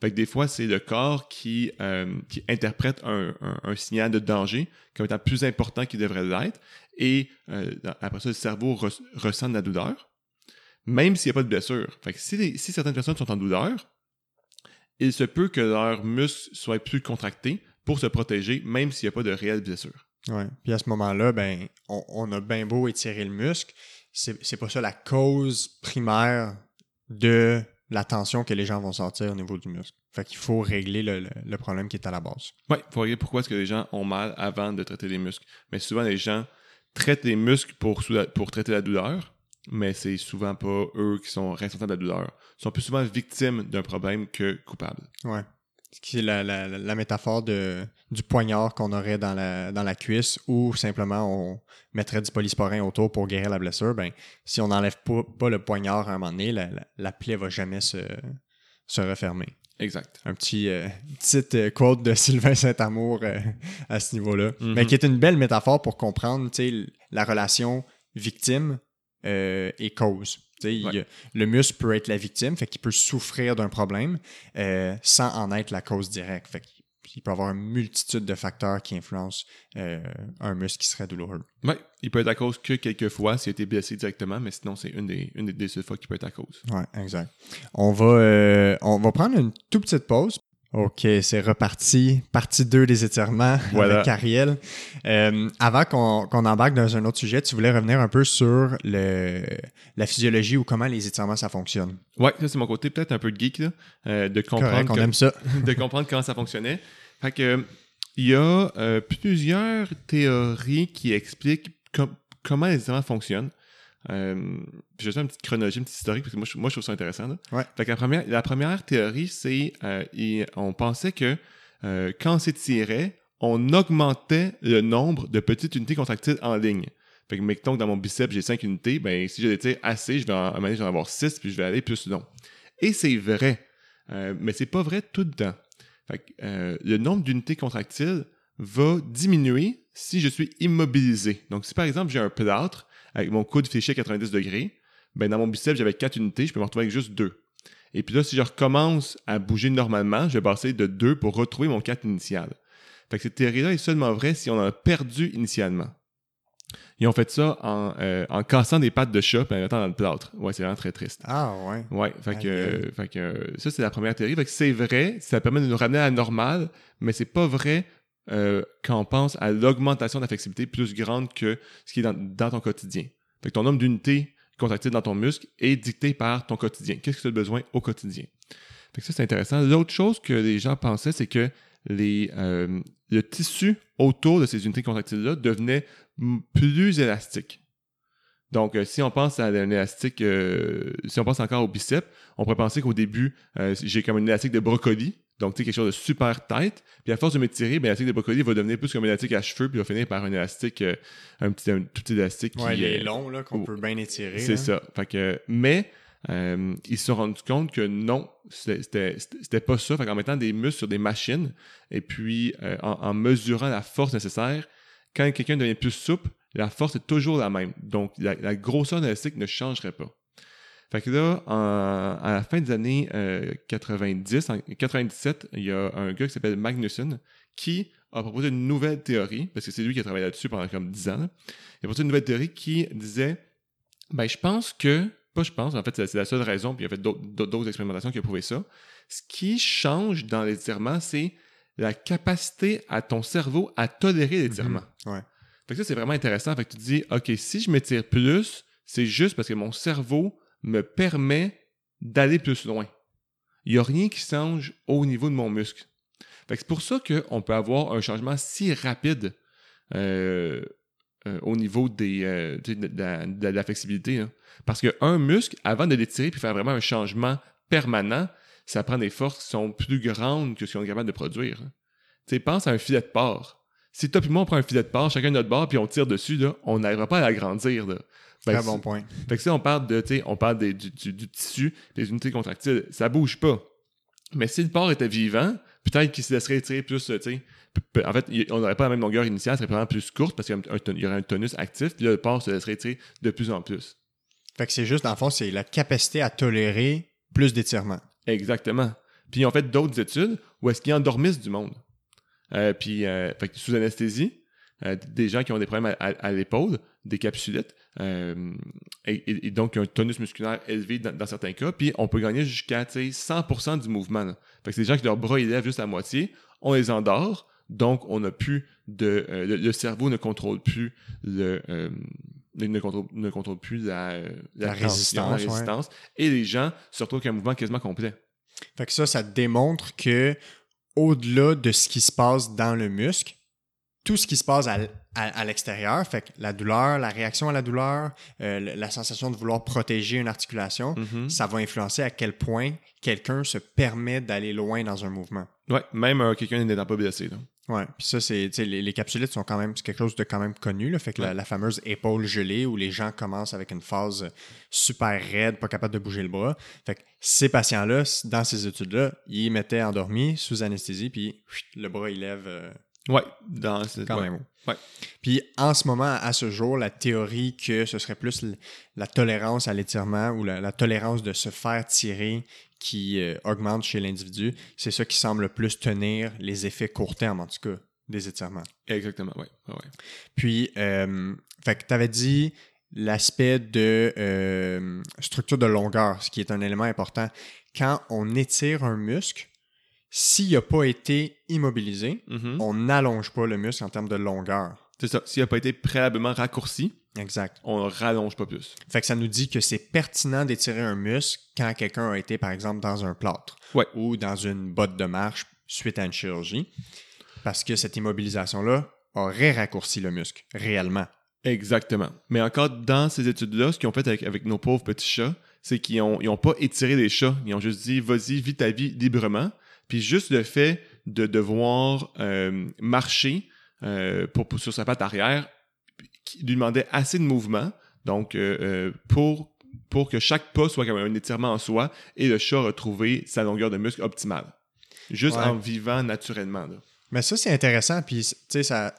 Des fois, c'est le corps qui, euh, interprète un, signal de danger comme étant plus important qu'il devrait l'être. Et après ça, le cerveau res- ressent de la douleur, même s'il n'y a pas de blessure. Si certaines personnes sont en douleur, il se peut que leurs muscles soient plus contractés pour se protéger, même s'il n'y a pas de réelle blessure. Ouais. Puis à ce moment-là, ben, on, on a bien beau étirer le muscle, c'est pas ça la cause primaire de la tension que les gens vont sentir au niveau du muscle. Fait qu'il faut régler le, le- le problème qui est à la base. Oui, il faut regarder pourquoi est-ce que les gens ont mal avant de traiter les muscles. Mais souvent, les gens traitent les muscles pour traiter la douleur, mais c'est souvent pas eux qui sont responsables de la douleur. Ils sont plus souvent victimes d'un problème que coupables. Ouais. Ce qui est la, la- la métaphore de, du poignard qu'on aurait dans la, dans la cuisse ou simplement on mettrait du polysporin autour pour guérir la blessure. Ben, si on n'enlève pas, pas le poignard à un moment donné, la, la, la plaie va jamais se, se refermer. Exact. Un petit euh, petite euh, quote de (laughs) Sylvain Saint-Amour euh, à ce niveau-là. Mhm. Mais qui est une belle métaphore pour comprendre la relation victime euh, et cause. Il le muscle peut être la victime, fait qu'il peut souffrir d'un problème euh, sans en être la cause directe. Fait qu'il peut y avoir une multitude de facteurs qui influencent euh, un muscle qui serait douloureux. Oui, il peut être à cause que quelques fois s'il a été blessé directement, mais sinon, c'est une des, une des seules fois qui peut être à cause. Ouais, exact. On va, euh, on va prendre une toute petite pause. OK, c'est reparti. Partie 2 des étirements Voilà. avec Ariel. Euh, avant qu'on embarque dans un autre sujet, tu voulais revenir un peu sur le, la physiologie ou comment les étirements, ça fonctionne. Ouais, ça c'est mon côté peut-être un peu geek là, euh, de Correct, comprendre on que- aime ça. (laughs) de comprendre comment ça fonctionnait. Fait que il y a euh, plusieurs théories qui expliquent com- comment les étirements fonctionnent. Euh, vais faire une petite chronologie, une petite historique, parce que moi, je, moi, je trouve ça intéressant. là. Ouais. Fait que la première, la première théorie, c'est euh, on pensait que euh, quand on s'étirait, on augmentait le nombre de petites unités contractiles en ligne. Fait que, mettons que dans mon biceps, j'ai 5 unités, ben si je l'étire assez, je vais en, je vais avoir 6, puis je vais aller plus long. Et c'est vrai. Euh, mais c'est pas vrai tout le temps. Fait que, euh, le nombre d'unités contractiles va diminuer si je suis immobilisé. Donc, si par exemple j'ai un plâtre avec mon coude fléché à 90 degrés, ben dans mon biceps, j'avais 4 unités, je peux me retrouver avec juste 2. Et puis là, si je recommence à bouger normalement, je vais passer de 2 pour retrouver mon 4 initial. Fait que cette théorie-là est seulement vraie si on en a perdu initialement. Ils ont fait ça en, euh, en cassant des pattes de chat et en mettant dans le plâtre. Ouais, c'est vraiment très triste. Ah, ouais. Ouais, fait Aïe, que, aïe. euh, fait que euh, ça, c'est la première théorie. Fait que c'est vrai, ça permet de nous ramener à la normale, mais c'est pas vrai euh, quand on pense à l'augmentation de la flexibilité plus grande que ce qui est dans, ton quotidien. Fait que ton nombre d'unités contractiles dans ton muscle est dicté par ton quotidien. Qu'est-ce que tu as besoin au quotidien? Fait que ça, c'est intéressant. L'autre chose que les gens pensaient, c'est que les, euh, le tissu autour de ces unités contractiles-là devenait plus élastique. Donc, euh, si on pense à un élastique, si on pense encore au biceps, on pourrait penser qu'au début, j'ai comme un élastique de brocoli, donc tu sais, quelque chose de super tight. Puis à force de m'étirer, ben, l'élastique de brocoli va devenir plus comme un élastique à cheveux, puis va finir par un élastique, euh, un petit, un tout petit élastique qui Ouais, les euh, longs, là, qu'on oh, peut bien étirer. c'est ça. Fait que, mais euh, ils se sont rendus compte que non, c'était- pas ça. Fait qu'en mettant des muscles sur des machines et puis euh, en, en mesurant la force nécessaire, quand quelqu'un devient plus souple, la force est toujours la même. Donc la, la grosseur de l'élastique ne changerait pas. Fait que là, en- à la fin des années euh, 90, en 97, il y a un gars qui s'appelle Magnussen qui a proposé une nouvelle théorie, parce que c'est lui qui a travaillé là-dessus pendant comme 10 ans. là. Il a proposé une nouvelle théorie qui disait ben, je pense que, pas je pense, en fait, c'est la seule raison, puis il a fait d'autres- expérimentations qui ont prouvé ça. Ce qui change dans l'étirement, c'est la capacité à ton cerveau à tolérer l'étirement. Mhm. Ouais. Fait que ça, c'est vraiment intéressant. Fait que tu te dis, OK, si je m'étire plus, c'est juste parce que mon cerveau me permet d'aller plus loin. Il n'y a rien qui change au niveau de mon muscle. C'est pour ça qu'on peut avoir un changement si rapide euh, euh, au niveau euh, de, la, flexibilité. hein. Parce qu'un muscle, avant de l'étirer puis faire vraiment un changement permanent, ça prend des forces qui sont plus grandes que ce qu'on est capable de produire. hein. Pense à un filet de porc. Si toi et moi, on prend un filet de porc, chacun de notre bord, puis on tire dessus, là, on n'arrivera pas à l'agrandir. Ben, Très bon point. fait que ça, on parle de, tu sais, on parle des- du, du- du tissu, des unités contractiles. Ça bouge pas. Mais si le porc était vivant, peut-être qu'il se laisserait étirer plus, En fait, on n'aurait pas la même longueur initiale, ça serait probablement plus courte parce qu'il y, aurait un tonus actif, puis là, le porc se laisserait étirer de plus en plus. Fait que c'est juste, dans le fond, c'est la capacité à tolérer plus d'étirement. Exactement. Puis ils ont fait d'autres études où est-ce qu'ils endormissent du monde. Euh, puis, euh, fait que sous anesthésie, euh, des gens qui ont des problèmes à, à- à l'épaule, des capsulites, euh, et, donc qui ont un tonus musculaire élevé dans, dans certains cas, puis on peut gagner jusqu'à tu sais, 100% du mouvement. là. Fait que c'est des gens qui leur bras élèvent juste à moitié, on les endort, donc on n'a plus de... euh, le, le cerveau ne contrôle plus le... euh, ne, contrôle, ne contrôle plus la, La tension, résistance, la ouais. résistance, et les gens se retrouvent avec un mouvement quasiment complet. Fait que ça, ça démontre que au-delà de ce qui se passe dans le muscle, tout ce qui se passe à, l- à- à l'extérieur, fait que la douleur, la réaction à la douleur, euh, la sensation de vouloir protéger une articulation, Mhm. ça va influencer à quel point quelqu'un se permet d'aller loin dans un mouvement. Ouais, même euh, quelqu'un n'étant pas blessé. Là. Ouais, puis ça, c'est, tu sais, les, les capsulites sont quand même, c'est quelque chose de quand même connu, là, fait que la, Ouais. la fameuse épaule gelée où les gens commencent avec une phase super raide, pas capable de bouger le bras. Fait que ces patients-là, dans ces études-là, ils mettaient endormis sous anesthésie, puis le bras, il lève euh, Ouais, dans quand ouais. même. Ouais. Puis en ce moment, à ce jour, la théorie que ce serait plus la tolérance à l'étirement ou la, la tolérance de se faire tirer qui euh, augmente chez l'individu, c'est ça qui semble le plus tenir les effets court terme, en tout cas, des étirements. Exactement, ouais. ouais. Puis, euh, fait que tu avais dit l'aspect de euh, structure de longueur, ce qui est un élément important. Quand on étire un muscle, s'il n'a pas été immobilisé, Mhm. on n'allonge pas le muscle en termes de longueur. C'est ça. S'il n'a pas été préalablement raccourci, Exact. on ne rallonge pas plus. Fait que ça nous dit que c'est pertinent d'étirer un muscle quand quelqu'un a été, par exemple, dans un plâtre Ouais. ou dans une botte de marche suite à une chirurgie, parce que cette immobilisation-là aurait raccourci le muscle, réellement. Exactement. Mais encore dans ces études-là, ce qu'ils ont fait avec, avec nos pauvres petits chats, c'est qu'ils n'ont ils ont pas étiré les chats. Ils ont juste dit, vas-y, vis ta vie librement. Puis juste le fait de devoir euh, marcher euh, pour, pour- sur sa patte arrière qui lui demandait assez de mouvement. Donc, euh, euh, pour, pour que chaque pas soit comme un étirement en soi et le chat retrouver sa longueur de muscle optimale. Juste Ouais. en vivant naturellement. là. Mais ça, c'est intéressant, puis tu sais, ça,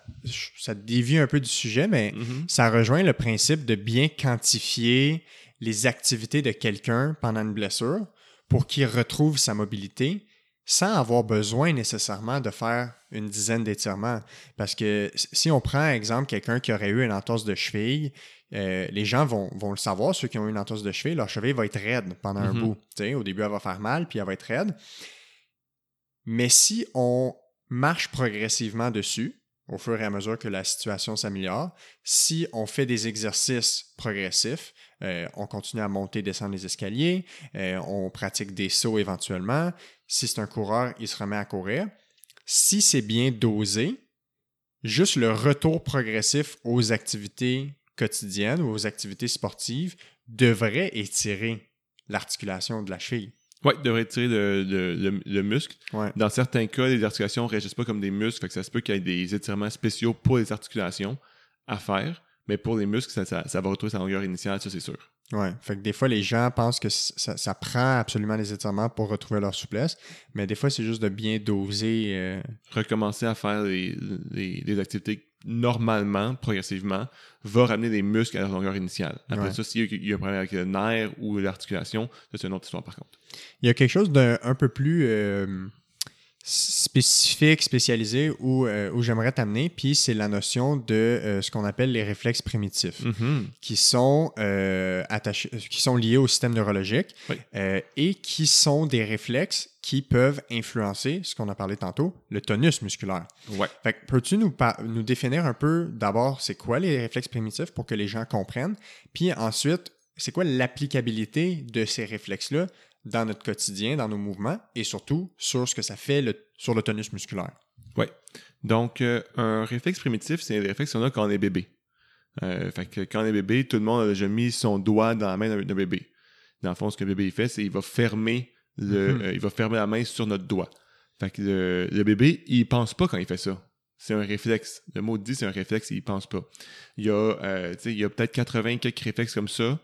ça dévie un peu du sujet, mais Mhm. ça rejoint le principe de bien quantifier les activités de quelqu'un pendant une blessure pour qu'il retrouve sa mobilité sans avoir besoin nécessairement de faire une dizaine d'étirements. Parce que si on prend, exemple, quelqu'un qui aurait eu une entorse de cheville, euh, les gens vont, vont le savoir, ceux qui ont eu une entorse de cheville, leur cheville va être raide pendant un Mhm. bout. Au début, elle va faire mal, puis elle va être raide. Mais si on marche progressivement dessus, au fur et à mesure que la situation s'améliore, si on fait des exercices progressifs, euh, on continue à monter, descendre les escaliers, euh, on pratique des sauts éventuellement. Si c'est un coureur, il se remet à courir. Si c'est bien dosé, juste le retour progressif aux activités quotidiennes ou aux activités sportives devrait étirer l'articulation de la cheville. Il devrait tirer le, le- le- le muscle. Ouais. Dans certains cas, les articulations ne réagissent pas comme des muscles, fait que ça se peut qu'il y ait des étirements spéciaux pour les articulations à faire, mais pour les muscles, ça, ça- ça va retrouver sa longueur initiale, ça c'est sûr. Ouais. Fait que des fois, les gens pensent que ça, ça prend absolument des étirements pour retrouver leur souplesse, mais des fois, c'est juste de bien doser. euh, Recommencer à faire les, les- les activités normalement, progressivement, va ramener les muscles à leur longueur initiale. Après Ouais. ça, s'il y a- il y a un problème avec le nerf ou l'articulation, c'est une autre histoire par contre. Il y a quelque chose d'un un peu plus euh, spécifique, spécialisé où, euh, où j'aimerais t'amener, puis c'est la notion de euh, ce qu'on appelle les réflexes primitifs. Mhm. qui sont euh, attachés, qui sont liés au système neurologique Oui. et qui sont des réflexes qui peuvent influencer, ce qu'on a parlé tantôt, le tonus musculaire. Ouais. Fait que peux-tu nous, nous définir un peu d'abord c'est quoi les réflexes primitifs pour que les gens comprennent, puis ensuite c'est quoi l'applicabilité de ces réflexes-là dans notre quotidien, dans nos mouvements et surtout sur ce que ça fait le- sur le tonus musculaire. Donc, euh, un réflexe primitif, c'est des réflexes qu'on a quand on est bébé. Euh, fait que quand on est bébé, tout le monde a déjà mis son doigt dans la main d'un bébé. Dans le fond, ce que le bébé fait, c'est qu'il va fermer le, Mhm. euh, il va fermer la main sur notre doigt. Fait que le, le bébé, il pense pas quand il fait ça. C'est un réflexe. Le mot dit, c'est un réflexe, il pense pas. Il y a, il y a peut-être 80 quelques réflexes comme ça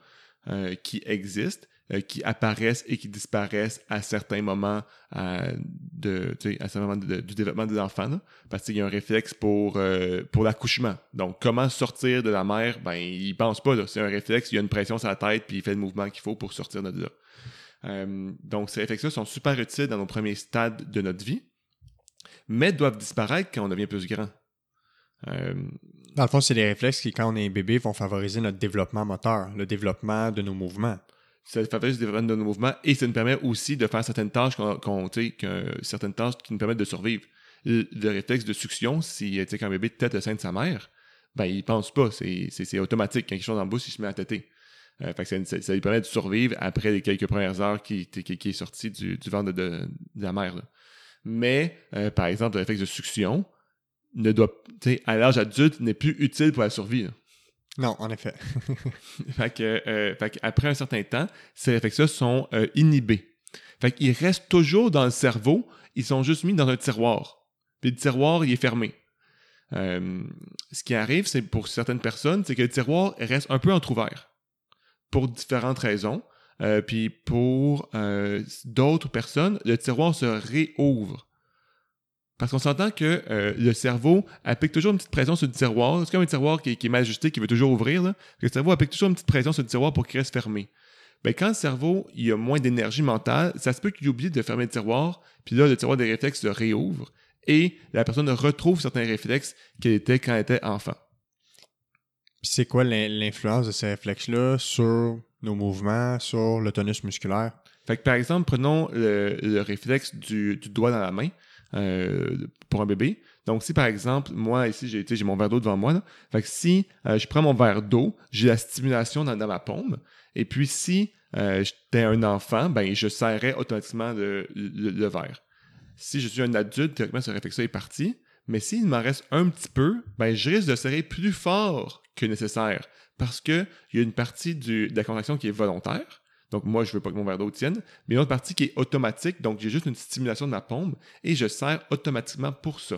qui existent, euh, qui apparaissent et qui disparaissent à certains moments euh, de, à certains moments du développement des enfants. Parce qu'il y a un réflexe pour, euh, pour l'accouchement. Donc, comment sortir de la mère, ben, il pense pas. C'est un réflexe, il y a une pression sur la tête, puis il fait le mouvement qu'il faut pour sortir de là. Donc, ces réflexes-là sont super utiles dans nos premiers stades de notre vie, mais doivent disparaître quand on devient plus grand. Dans le fond, c'est des réflexes qui, quand on est bébé, vont favoriser notre développement moteur, le développement de nos mouvements. Ça favorise le développement de nos mouvements et ça nous permet aussi de faire certaines tâches qu'on, que- certaines tâches qui nous permettent de survivre. Le, le réflexe de succion, si quand un bébé tète le sein de sa mère, ben il pense pas, c'est, automatique. Quand quelque chose dans la bouche, il se met à têter. Euh, fait que ça, lui permet de survivre après les quelques premières heures qui, qui, qui est sorti du, du ventre de, de- la mère. là. Mais, euh, par exemple, le réflexe de succion ne doit, à l'âge adulte, n'est plus utile pour la survie. là. Non, en effet. (laughs) Que, euh, fait après un certain temps, ces réflexes-là sont euh, inhibés. Fait qu'ils restent toujours dans le cerveau, ils sont juste mis dans un tiroir. Puis le tiroir, il est fermé. Euh, ce qui arrive, c'est pour certaines personnes, c'est que le tiroir reste un peu entrouvert. Pour différentes raisons. Puis pour d'autres personnes, le tiroir se réouvre. Parce qu'on s'entend que euh, le cerveau applique toujours une petite pression sur le tiroir. C'est comme un tiroir qui, est- qui est mal ajusté, qui veut toujours ouvrir. Là. Le cerveau applique toujours une petite pression sur le tiroir pour qu'il reste fermé. Ben, quand le cerveau il a moins d'énergie mentale, ça se peut qu'il oublie de fermer le tiroir, puis là, le tiroir des réflexes se réouvre et la personne retrouve certains réflexes qu'elle était quand elle était enfant. C'est quoi l'in- l'influence de ces réflexes-là sur nos mouvements, sur le tonus musculaire? Fait que par exemple, prenons le, le réflexe du, du doigt dans la main euh, pour un bébé. Donc, si par exemple, moi ici, j'ai mon verre d'eau devant moi, fait que si euh, je prends mon verre d'eau, j'ai la stimulation dans, ma paume. Et puis si euh, j'étais un enfant, ben je serrais automatiquement le, verre. Si je suis un adulte, théoriquement, ce réflexe-là est parti. Mais s'il m'en reste un petit peu, ben je risque de serrer plus fort que nécessaire. Parce que il y a une partie de la contraction qui est volontaire. Donc, moi, je veux pas que mon verre d'eau tienne. Mais une autre partie qui est automatique. Donc, j'ai juste une stimulation de ma pompe et je serre automatiquement pour ça.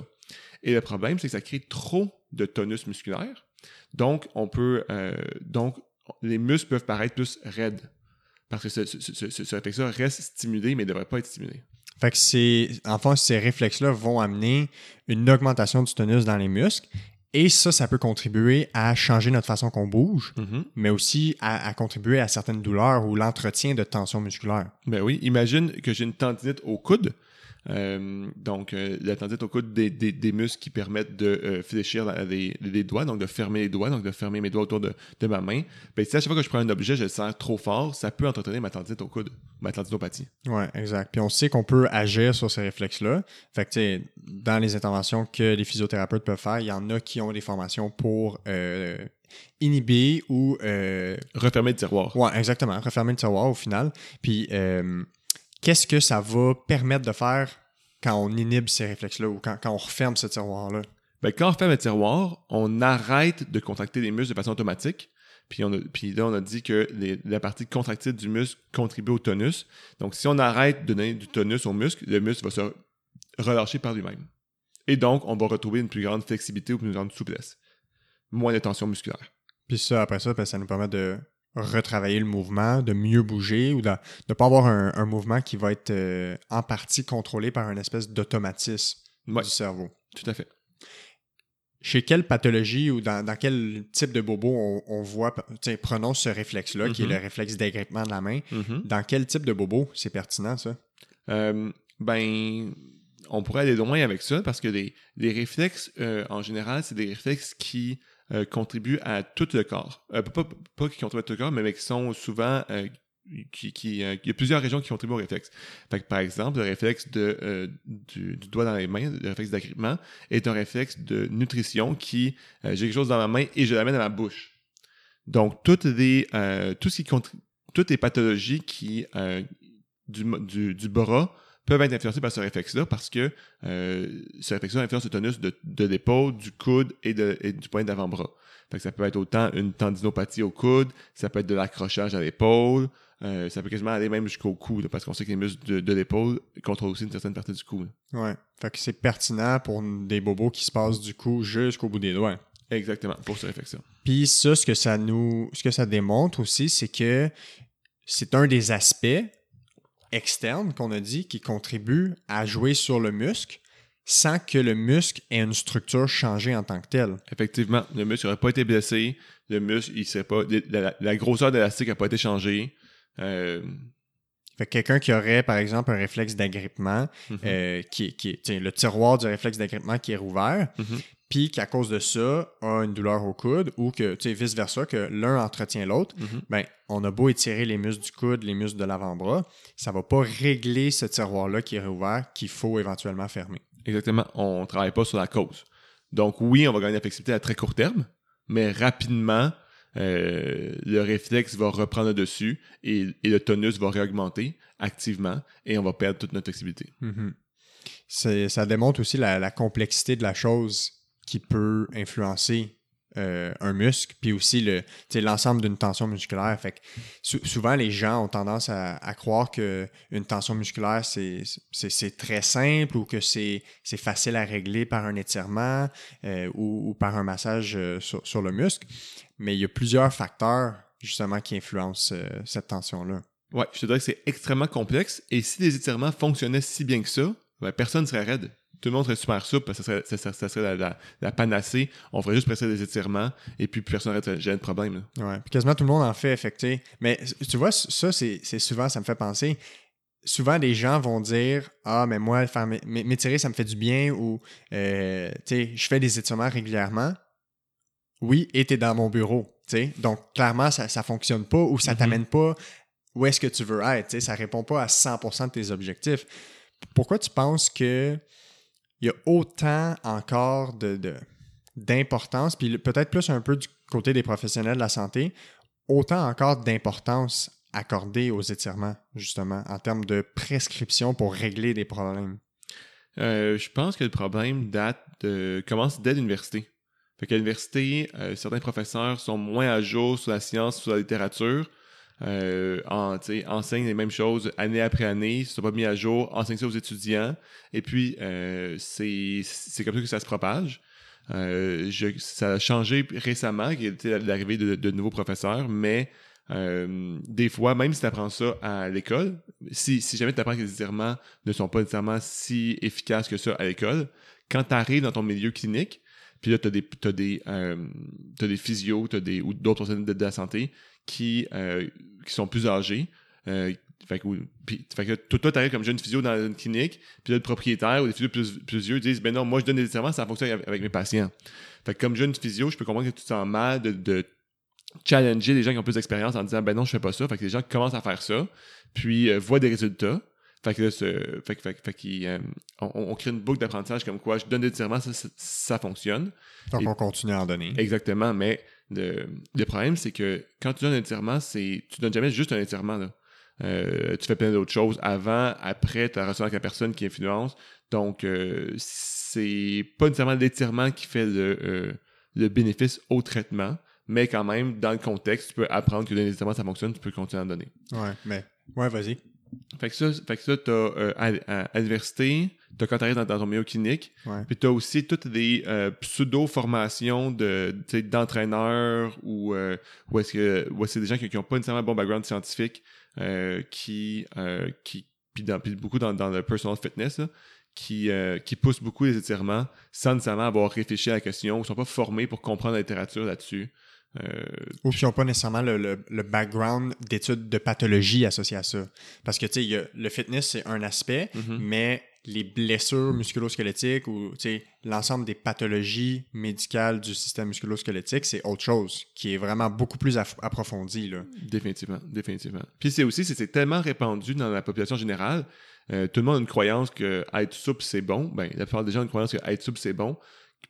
Et le problème, c'est que ça crée trop de tonus musculaire. Donc, on peut, euh, donc, les muscles peuvent paraître plus raides. Parce que ce, réflexe-là reste stimulé, mais ne devrait pas être stimulé. Fait que c'est. En fait, ces réflexes-là vont amener une augmentation du tonus dans les muscles. Et ça, ça peut contribuer à changer notre façon qu'on bouge, mais aussi à, à contribuer à certaines douleurs ou l'entretien de tension musculaire. Ben oui, imagine que j'ai une tendinite au coude. Euh, donc, euh, la tendinite au coude des, des, des muscles qui permettent de euh, fléchir les, les doigts, donc de fermer les doigts, donc de fermer mes doigts autour de, de ma main. Ben, si à chaque fois que je prends un objet, je le serre trop fort, ça peut entretenir ma tendinite au coude, ma tendinopathie. Ouais, exact. Puis on sait qu'on peut agir sur ces réflexes-là. Fait que, tu sais, dans les interventions que les physiothérapeutes peuvent faire, il y en a qui ont des formations pour euh, inhiber ou. Refermer le tiroir. ouais, exactement, refermer le tiroir au final. Puis, qu'est-ce que ça va permettre de faire quand on inhibe ces réflexes-là ou quand, quand on referme ce tiroir-là? Ben, quand on referme le tiroir, on arrête de contracter les muscles de façon automatique. Puis, on a- puis là, on a dit que les- la partie contractile du muscle contribue au tonus. Donc, si on arrête de donner du tonus au muscle, le muscle va se relâcher par lui-même. Et donc, on va retrouver une plus grande flexibilité ou une plus grande souplesse. Moins de tension musculaire. Puis ça, après ça, ben, ça nous permet de retravailler le mouvement, de mieux bouger ou de ne pas avoir un, un mouvement qui va être euh, en partie contrôlé par une espèce d'automatisme Ouais, du cerveau. tout à fait. Chez quelle pathologie ou dans, dans quel type de bobo on, on voit, prenons ce réflexe-là, qui est le réflexe d'agrippement de la main, Mhm. dans quel type de bobo c'est pertinent, ça? Euh, ben, on pourrait aller loin avec ça parce que les, les réflexes, euh, en général, c'est des réflexes qui euh, contribuent à tout le corps. Euh, pas, qui contribuent à tout le corps, mais qui sont souvent. euh, il y a plusieurs régions qui contribuent au réflexe. Par exemple, le réflexe du, doigt dans les mains, le réflexe d'agrippement, est un réflexe de nutrition qui, j'ai quelque chose dans ma main et je l'amène à ma bouche. Donc, toutes les, tout ce qui toutes les pathologies qui, du, du, du bras peuvent être influencées par ce réflexe-là parce que euh, ce réflexe-là influence le tonus de, de l'épaule, du coude et, de, et du point d'avant-bras. Fait que ça peut être autant une tendinopathie au coude, ça peut être de l'accrochage à l'épaule, euh, ça peut quasiment aller même jusqu'au cou, là, parce qu'on sait que les muscles de, de l'épaule contrôlent aussi une certaine partie du cou. là. Ouais. Fait que c'est pertinent pour des bobos qui se passent du cou jusqu'au bout des doigts. Exactement, pour ce réflexe-là. Puis ça, ce que ça nous, ce que ça démontre aussi, c'est que c'est un des aspects externes qu'on a dit qui contribue à jouer sur le muscle sans que le muscle ait une structure changée en tant que telle. Effectivement, le muscle n'aurait pas été blessé, le muscle, il serait pas. La, grosseur de l'élastique n'a pas été changée. Euh, Fait que quelqu'un qui aurait, par exemple, un réflexe d'agrippement, mhm. euh, qui, est- qui le tiroir du réflexe d'agrippement qui est rouvert, Mhm. Puis qu'à cause de ça, a une douleur au coude, ou que, tu sais, vice-versa, que l'un entretient l'autre, Mhm. ben, on a beau étirer les muscles du coude, les muscles de l'avant-bras, ça va pas régler ce tiroir-là qui est rouvert, qu'il faut éventuellement fermer. Exactement. On ne travaille pas sur la cause. Donc, oui, on va gagner de la flexibilité à très court terme, mais rapidement, euh, le réflexe va reprendre le dessus et, et le tonus va réaugmenter activement et on va perdre toute notre flexibilité. Mhm. Ça démontre aussi la, la complexité de la chose qui peut influencer euh, un muscle, puis aussi le, l'ensemble d'une tension musculaire. Fait que sou- souvent, les gens ont tendance à, croire qu'une tension musculaire, c'est très simple ou que c'est facile à régler par un étirement euh, ou, par un massage euh, sur, le muscle. Mais il y a plusieurs facteurs, justement, qui influencent cette tension-là. Ouais, je te dirais que c'est extrêmement complexe et si les étirements fonctionnaient si bien que ça, ben, personne ne serait raide. Tout le monde serait super souple parce que ça serait, ça ça la, la- la panacée. On ferait juste presser des étirements et puis personne n'aurait de problème. là. Ouais, puis quasiment tout le monde en fait, affecter. Mais tu vois, ça, c'est souvent, ça me fait penser. Souvent, des gens vont dire Ah, mais moi, m'étirer, ça me fait du bien ou euh, tu sais, je fais des étirements régulièrement. Oui, et t'es dans mon bureau. tu sais. Donc, clairement, ça ne fonctionne pas ou ça Mhm. t'amène pas où est-ce que tu veux être. Ça ne répond pas à 100% de tes objectifs. Pourquoi tu penses que il y a autant encore d'importance, puis peut-être plus un peu du côté des professionnels de la santé, autant encore d'importance accordée aux étirements, justement, en termes de prescription pour régler des problèmes? Euh, je pense que le problème date de, commence dès l'université. Fait qu'à l'université, euh, certains professeurs sont moins à jour sur la science, sur la littérature. Euh, en, enseignent les mêmes choses année après année, ne sont pas mis à jour, enseignent ça aux étudiants. Et puis, euh, c'est comme ça que ça se propage. Euh, ça a changé récemment, y a l'arrivée de, de, nouveaux professeurs, mais euh, des fois, même si tu apprends ça à l'école, si, si jamais tu apprends que les étirements ne sont pas nécessairement si efficaces que ça à l'école, quand tu arrives dans ton milieu clinique, puis là, tu as des, t'as des, euh, des physios as des, ou d'autres professionnels de, la santé qui, euh, qui sont plus âgés. Euh, fait que, puis, fait que toi, tu arrives comme jeune physio dans une clinique, puis là, le propriétaire ou les physios plus, plus vieux disent Ben non, moi, je donne des étirements, ça fonctionne avec, mes patients. Fait que comme jeune physio, je peux comprendre que tu te sens mal de, de challenger les gens qui ont plus d'expérience en disant ben non, je fais pas ça. Fait que les gens commencent à faire ça, puis euh, voient des résultats. Fait que là, fait, fait, fait euh, on, crée une boucle d'apprentissage comme quoi je donne des étirements, ça, ça, fonctionne. Donc on continue à en donner. Exactement, mais le, le problème, c'est que quand tu donnes un étirement, c'est tu donnes jamais juste un étirement. Là. Euh, tu fais plein d'autres choses avant, après, tu as relation avec la personne qui influence. Donc, euh, c'est pas nécessairement l'étirement qui fait le, le bénéfice au traitement, mais quand même, dans le contexte, tu peux apprendre que l'étirement, ça fonctionne, tu peux continuer à en donner. Ouais, mais. Ouais, vas-y. Fait que ça, fait que ça t'as euh, à, l'université, t'as quand t'arrives dans, dans ton milieu clinique, ouais. puis t'as aussi toutes des euh, pseudo-formations de, d'entraîneurs ou, euh, ou est-ce que ou c'est des gens qui n'ont pas nécessairement un bon background scientifique euh, qui, euh, qui puis, dans, puis beaucoup dans, dans, le personal fitness, là, qui, euh, qui poussent beaucoup les étirements sans nécessairement avoir réfléchi à la question, ou sont pas formés pour comprendre la littérature là-dessus. Euh, Ou qui n'ont pas nécessairement le, le, background d'études de pathologie associées à ça. Parce que, tu sais, le fitness, c'est un aspect, Mhm. mais les blessures musculo-squelettiques ou l'ensemble des pathologies médicales du système musculo-squelettique, c'est autre chose, qui est vraiment beaucoup plus aff- approfondi. Là. Définitivement, définitivement. Puis c'est aussi, c'est tellement répandu dans la population générale, euh, tout le monde a une croyance que être souple, c'est bon. Ben, la plupart des gens ont une croyance que être souple, c'est bon.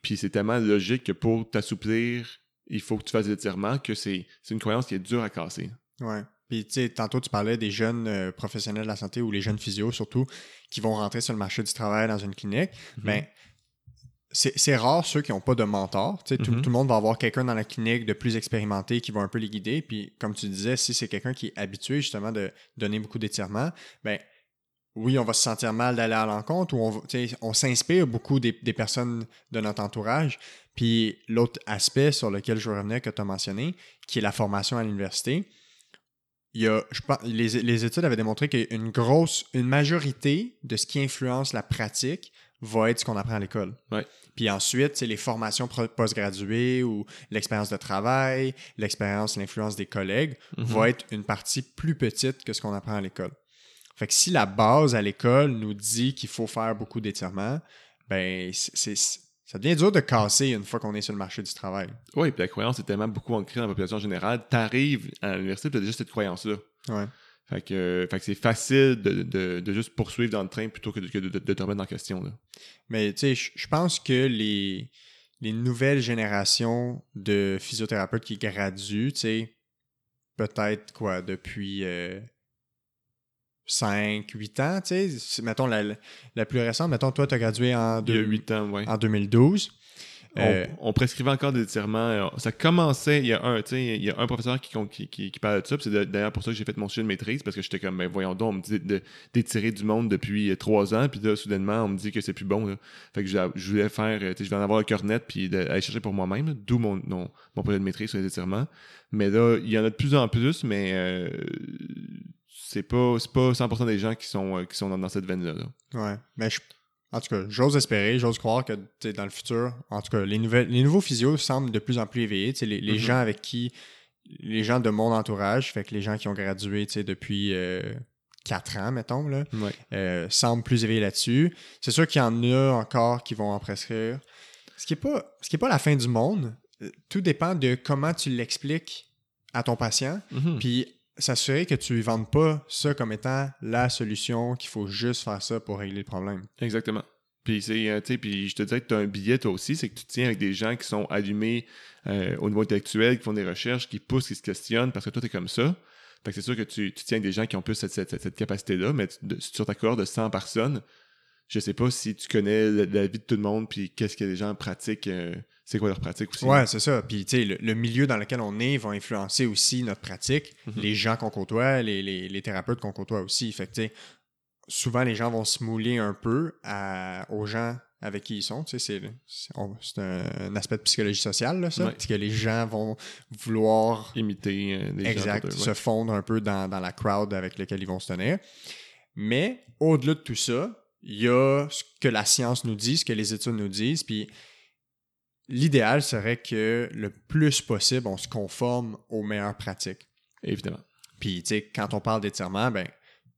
Puis c'est tellement logique que pour t'assouplir, il faut que tu fasses des étirements, que c'est c'est une croyance qui est dure à casser. Ouais. Puis, tu sais, tantôt, tu parlais des jeunes euh, professionnels de la santé ou les jeunes physios, surtout, qui vont rentrer sur le marché du travail dans une clinique. Mhm. Ben, c'est rare ceux qui n'ont pas de mentor. Tu sais, tout, Mhm. tout le monde va avoir quelqu'un dans la clinique de plus expérimenté qui va un peu les guider. Puis, comme tu disais, si c'est quelqu'un qui est habitué justement de donner beaucoup d'étirements, ben oui, on va se sentir mal d'aller à l'encontre ou on, on s'inspire beaucoup des, des personnes de notre entourage. Puis l'autre aspect sur lequel je revenais que tu as mentionné, qui est la formation à l'université, il y a, je pense, les, les études avaient démontré qu'une grosse, une majorité de ce qui influence la pratique va être ce qu'on apprend à l'école. Ouais. Puis ensuite, c'est les formations postgraduées ou l'expérience de travail, l'expérience, l'influence des collègues Mhm. va être une partie plus petite que ce qu'on apprend à l'école. Fait que si la base à l'école nous dit qu'il faut faire beaucoup d'étirements, ben c'est- ça devient dur de casser une fois qu'on est sur le marché du travail. Oui, puis la croyance est tellement beaucoup ancrée dans la population générale. T'arrives à l'université, tu as déjà cette croyance-là. Ouais. Fait que, fait que c'est facile de, de, de juste poursuivre dans le train plutôt que de, que de, de te remettre en question. Là. Mais tu sais, je pense que les, les nouvelles générations de physiothérapeutes qui graduent, tu sais, peut-être quoi, depuis 5, 8 ans, tu sais, mettons la, la plus récente, mettons toi, tu as gradué en, Il y a deux- huit ans, ouais. en 2012. On, Euh, on prescrivait encore des étirements. Euh, Ça commençait, il y a un, tu sais, il y a un professeur qui, qui, qui, qui parlait de ça. C'est d'ailleurs pour ça que j'ai fait mon sujet de maîtrise, parce que j'étais comme, ben voyons donc, on me dit d'étirer du monde depuis euh, trois ans, puis là, soudainement, on me dit que c'est plus bon. Là. Fait que je, je voulais faire, euh, je voulais en avoir le cœur net, puis aller chercher pour moi-même, d'où mon, mon, mon projet de maîtrise sur les étirements. Mais là, il y en a de plus en plus, mais euh, c'est pas, pas 100% des gens qui sont, euh, qui sont dans, dans cette veine-là. là. Ouais. Mais je- en tout cas, j'ose espérer, j'ose croire que dans le futur, en tout cas, les, nouvelles, les nouveaux physios semblent de plus en plus éveillés. Les, les Mhm. gens avec qui, les gens de mon entourage, fait que les gens qui ont gradué depuis 4 ans, mettons, là, Ouais. euh, semblent plus éveillés là-dessus. C'est sûr qu'il y en a encore qui vont en prescrire. Ce qui n'est pas, ce qui est pas la fin du monde. Euh, Tout dépend de comment tu l'expliques à ton patient. Mhm. Puis s'assurer que tu ne vendes pas ça comme étant la solution, qu'il faut juste faire ça pour régler le problème. Exactement. Puis, euh, puis je te dirais que tu as un billet toi aussi, c'est que tu tiens avec des gens qui sont allumés euh, au niveau intellectuel, qui font des recherches, qui poussent, qui se questionnent, parce que toi, tu es comme ça. Fait que c'est sûr que tu, tu tiens avec des gens qui ont plus cette, capacité-là, mais tu- de- sur ta cohorte de 100 personnes, je sais pas si tu connais la, la vie de tout le monde, puis qu'est-ce que les gens pratiquent, euh, c'est quoi leur pratique aussi. Ouais, c'est ça. Puis, tu sais, le, le milieu dans lequel on est va influencer aussi notre pratique, Mhm. les gens qu'on côtoie, les, les- les thérapeutes qu'on côtoie aussi. Fait que, tu sais, souvent, les gens vont se mouler un peu à- aux gens avec qui ils sont. Tu sais, c'est, un, un aspect de psychologie sociale, là, ça. Ouais. Que les gens vont vouloir Imiter euh, des gens. exact, autour d'eux, se ouais. fondre un peu dans, dans la crowd avec laquelle ils vont se tenir. Mais au-delà de tout ça, il y a ce que la science nous dit, ce que les études nous disent, puis l'idéal serait que le plus possible, on se conforme aux meilleures pratiques. Évidemment. Puis, tu sais, quand on parle d'étirement, ben,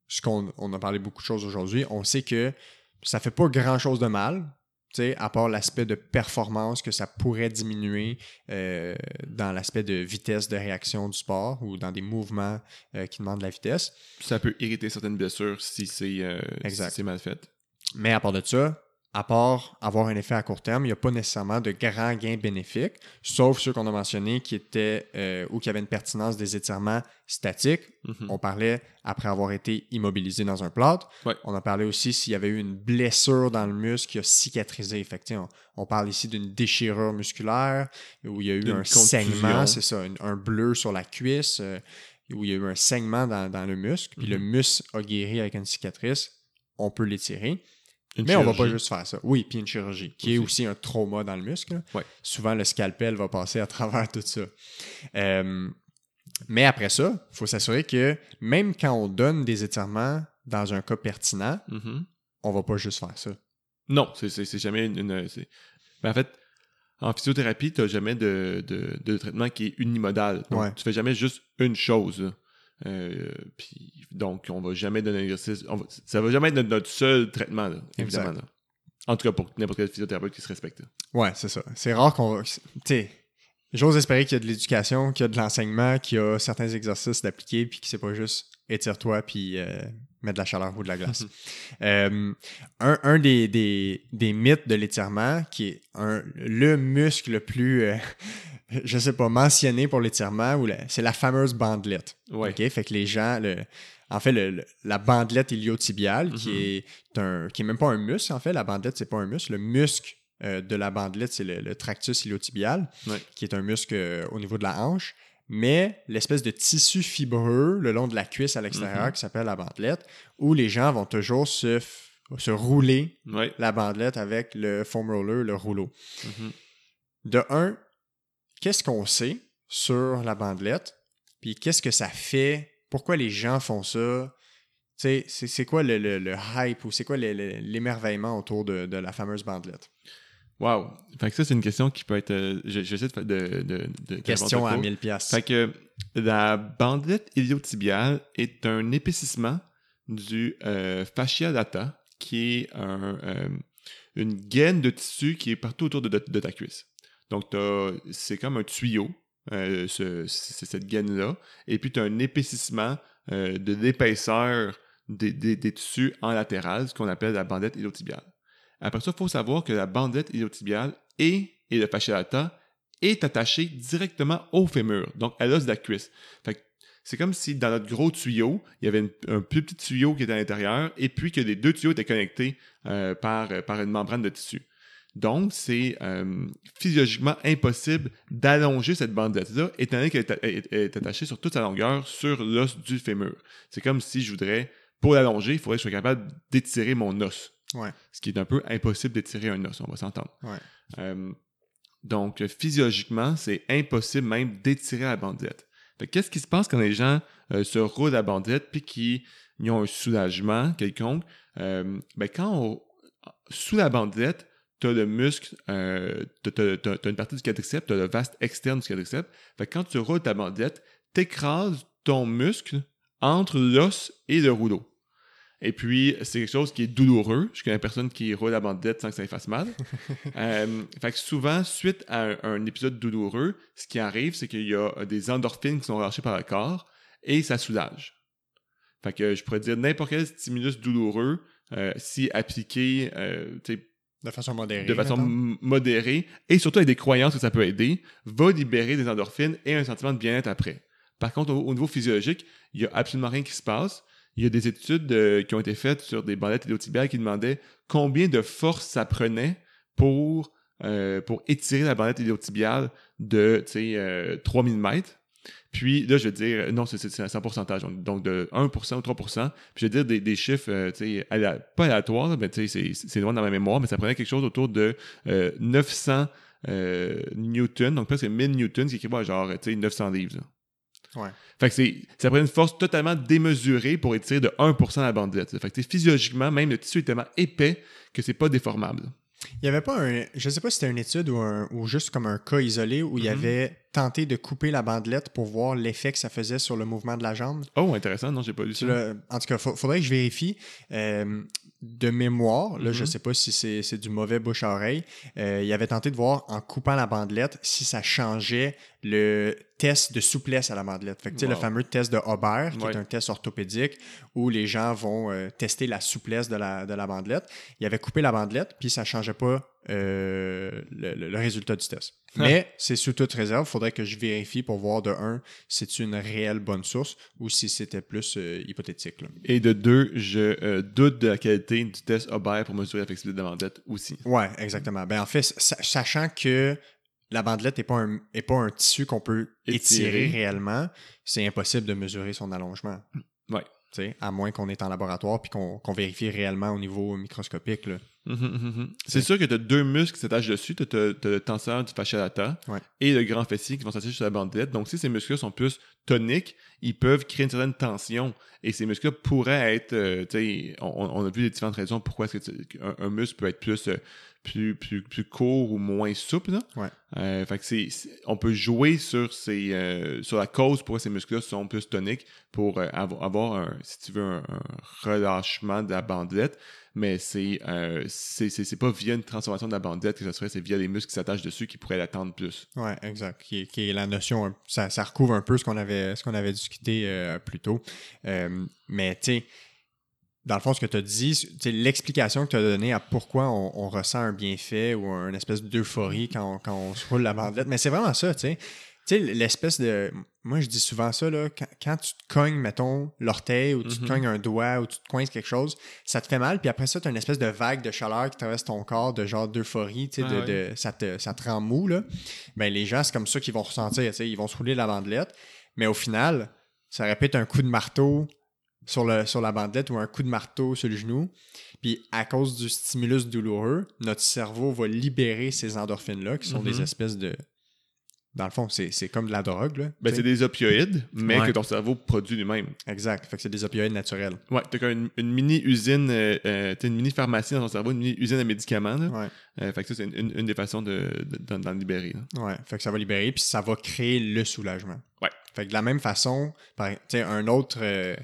ce qu'on on a parlé beaucoup de choses aujourd'hui, on sait que ça fait pas grand-chose de mal, tu sais, à part l'aspect de performance que ça pourrait diminuer euh, dans l'aspect de vitesse de réaction du sport ou dans des mouvements euh, qui demandent de la vitesse. Ça peut irriter certaines blessures si c'est euh, si c'est mal fait. Mais à part de ça, à part avoir un effet à court terme, il n'y a pas nécessairement de grands gains bénéfiques, sauf ceux qu'on a mentionnés qui étaient euh, ou qui avaient une pertinence des étirements statiques. Mhm. On parlait après avoir été immobilisé dans un plâtre. Ouais. On a parlé aussi s'il y avait eu une blessure dans le muscle qui a cicatrisé. Fait que, on, on parle ici d'une déchirure musculaire où il y a eu un contusion. saignement, c'est ça, un bleu sur la cuisse, euh, où il y a eu un saignement dans, dans le muscle, puis Mhm. le muscle a guéri avec une cicatrice. On peut l'étirer. Une Mais on va pas chirurgie. juste faire ça. Oui, puis une chirurgie, qui est Aussi. un trauma dans le muscle. Ouais. Souvent, le scalpel va passer à travers tout ça. Euh, mais après ça, il faut s'assurer que même quand on donne des étirements dans un cas pertinent, Mhm. on va pas juste faire ça. Non, c'est- jamais une. Ben, en fait, en physiothérapie, tu n'as jamais de, de- de traitement qui est unimodal. Donc, Ouais. tu fais jamais juste une chose. Euh, puis, donc, on va jamais donner un exercice. on va- ça va jamais être notre, notre seul traitement, là, évidemment. Là. En tout cas, pour n'importe quel physiothérapeute qui se respecte. Ouais, c'est ça. C'est rare qu'on. Tu j'ose espérer qu'il y a de l'éducation, qu'il y a de l'enseignement, qu'il y a certains exercices d'appliquer, puis que c'est pas juste étire-toi, puis euh, mets de la chaleur ou de la glace. (laughs) Euh, un un des, des, des mythes de l'étirement, qui est un, le muscle le plus, euh, je sais pas, mentionné pour l'étirement, ou c'est la fameuse bandelette. Ouais. Fait que les gens, le- en fait, le- le- la bandelette iliotibiale, qui, Mhm. est un, qui est même pas un muscle, en fait, la bandelette, c'est pas un muscle. Le muscle euh, de la bandelette, c'est le, tractus iliotibial, Ouais. qui est un muscle euh, au niveau de la hanche. Mais l'espèce de tissu fibreux le long de la cuisse à l'extérieur, Mhm. qui s'appelle la bandelette, où les gens vont toujours se, se rouler Ouais. la bandelette avec le foam roller, le rouleau. Mhm. De un, qu'est-ce qu'on sait sur la bandelette? Puis qu'est-ce que ça fait? Pourquoi les gens font ça? C'est c'est quoi le, le- le hype ou c'est quoi le- le- l'émerveillement autour de, de la fameuse bandelette? Wow. Fait que ça, c'est une question qui peut être. euh, je- J'essaie de, de, de, de- Question à court. 1000 pièces. Fait que la bandelette iliotibiale est un épaississement du euh, fascia lata, qui est un, euh, une gaine de tissu qui est partout autour de- de ta cuisse. Donc, c'est comme un tuyau, euh, ce- cette gaine-là, et puis tu as un épaississement euh, de l'épaisseur des, des- tissus en latéral, ce qu'on appelle la bandelette iliotibiale. Après ça, il faut savoir que la bandelette iliotibiale et, et le fascia lata est attaché directement au fémur, donc à l'os de la cuisse. C'est comme si dans notre gros tuyau, il y avait un plus petit tuyau qui était à l'intérieur, et puis que les deux tuyaux étaient connectés euh, par, par une membrane de tissu. Donc, c'est euh, physiologiquement impossible d'allonger cette bandelette-là, étant donné qu'elle est, a- est- est attachée sur toute sa longueur sur l'os du fémur. C'est comme si je voudrais, pour l'allonger, il faudrait que je sois capable d'étirer mon os. Ouais. Ce qui est un peu impossible d'étirer un os, on va s'entendre. Ouais. Euh, donc, physiologiquement, c'est impossible même d'étirer la bandelette. Qu'est-ce qui se passe quand les gens euh, se roulent la bandelette puis qu'ils ils ont un soulagement quelconque? Euh, ben quand on- sous la bandelette, tu as le muscle, euh, tu as, une partie du quadriceps, tu as le vaste externe du quadriceps. Fait que quand tu roules ta bandelette, tu écrases ton muscle entre l'os et le rouleau. Et puis, c'est quelque chose qui est douloureux. Je connais personne qui roule la bandelette sans que ça lui fasse mal. (laughs) Euh, fait que souvent, suite à un, un épisode douloureux, ce qui arrive, c'est qu'il y a des endorphines qui sont relâchées par le corps. et ça soulage. Fait que je pourrais dire n'importe quel stimulus douloureux, euh, si appliqué euh, De façon modérée. de façon mettons. m- modérée et surtout avec des croyances que ça peut aider, va libérer des endorphines et un sentiment de bien-être après. Par contre, au, au niveau physiologique, il n'y a absolument rien qui se passe. Il y a des études euh, qui ont été faites sur des bandelettes iliotibiales qui demandaient combien de force ça prenait pour, euh, pour étirer la bandette iliotibiale de euh, 3 mm. Puis là, je vais dire, non, c'est- un pourcentage, donc- de 1% ou 3%. Puis je vais dire des, des chiffres, euh, tu sais, aléa- pas aléatoires, mais tu sais, c'est- loin dans ma mémoire, mais ça prenait quelque chose autour de euh, 900 euh, newtons, donc presque 1000 newtons, ce qui équivaut à genre, tu sais, 900 livres. là. Ouais. Fait que c'est, ça prend une force totalement démesurée pour étirer de 1% la bandelette. Fait que tu sais, physiologiquement, même le tissu est tellement épais que c'est pas déformable. Il n'y avait pas un. Je sais pas si c'était une étude ou, un- ou juste comme un cas isolé où il y Mhm. avait tenté de couper la bandelette pour voir l'effet que ça faisait sur le mouvement de la jambe. Oh, intéressant, non, j'ai pas lu ça. En tout cas, il faudrait que je vérifie. Euh, de mémoire, là, je Mhm. sais pas si c'est du mauvais bouche à oreille. euh, il avait tenté de voir en coupant la bandelette si ça changeait le test de souplesse à la bandelette. Fait que, tu sais, le fameux test de Hobert, qui Ouais. est un test orthopédique où les gens vont euh, tester la souplesse de la, de la bandelette. Il avait coupé la bandelette, puis ça changeait pas euh, le, le- le résultat du test. (laughs) Mais c'est sous toute réserve. Il faudrait que je vérifie pour voir de un, si c'est une réelle bonne source ou si c'était plus euh, hypothétique. là. Et de deux, je euh, doute de la qualité du test Hobert pour mesurer la flexibilité de la bandette aussi. Ouais, exactement. Ben, en fait, sa- sachant que la bandelette n'est pas, un, est pas un tissu qu'on peut étirer, Étirer. réellement, c'est impossible de mesurer son allongement. Ouais. À moins qu'on est en laboratoire puis qu'on vérifie réellement au niveau microscopique. Là. Mhm, mhm, mhm. C'est sûr que tu as deux muscles qui s'attachent dessus. Tu as, le tenseur du fascia lata Ouais. et le grand fessier qui vont s'attacher sur la bandelette. Donc, si ces muscles sont plus toniques, ils peuvent créer une certaine tension. Et ces muscles pourraient être, euh, on, on a vu les différentes raisons pourquoi est-ce que tu- un, un muscle peut être plus, euh, plus, plus, plus court ou moins souple. Là. Ouais. Euh, fait que c'est, on peut jouer sur, ces, euh, sur la cause pourquoi ces muscles-là sont plus toniques pour euh, avo- avoir, un, si tu veux, un, un relâchement de la bandelette mais c'est c'est pas via une transformation de la bandelette que ça serait, c'est via les muscles qui s'attachent dessus qui pourraient l'attendre plus. Ouais, exact. Qui est, qui est la notion, ça, ça recouvre un peu ce qu'on avait, ce qu'on avait discuté plus tôt. Mais tu sais, dans le fond, ce que tu as dit, l'explication que tu as donnée à pourquoi on, on ressent un bienfait ou une espèce d'euphorie quand on, quand on se roule la bandelette, mais c'est vraiment ça, tu sais. Tu sais, l'espèce de. Moi, je dis souvent ça, là, quand, quand tu te cognes, mettons, l'orteil ou tu te Mhm. cognes un doigt ou tu te coinces quelque chose, ça te fait mal, puis après ça, tu as une espèce de vague de chaleur qui traverse ton corps, de genre d'euphorie, tu sais, Ah de, ça, te, ça te rend mou, là. Ben, les gens, c'est comme ça qu'ils vont ressentir, tu sais, ils vont se rouler la bandelette, mais au final, ça répète un coup de marteau sur, le, sur la bandelette ou un coup de marteau sur le genou. Puis à cause du stimulus douloureux, notre cerveau va libérer ces endorphines-là, qui sont Mhm. des espèces de. Dans le fond, c'est c'est comme de la drogue. Là, Ben, c'est des opioïdes, mais Ouais. que ton cerveau produit lui-même. Exact. Fait que c'est des opioïdes naturels. Ouais, t'as comme une, une mini-usine, euh, euh, t'as une mini-pharmacie dans ton cerveau, une mini-usine à médicaments. Là. Ouais. Euh, fait que ça, c'est une, une- une des façons de, de- d'en, d'en libérer. là. Ouais. Fait que ça va libérer, puis ça va créer le soulagement. Ouais. Fait que de la même façon, par- tu sais, un autre, euh,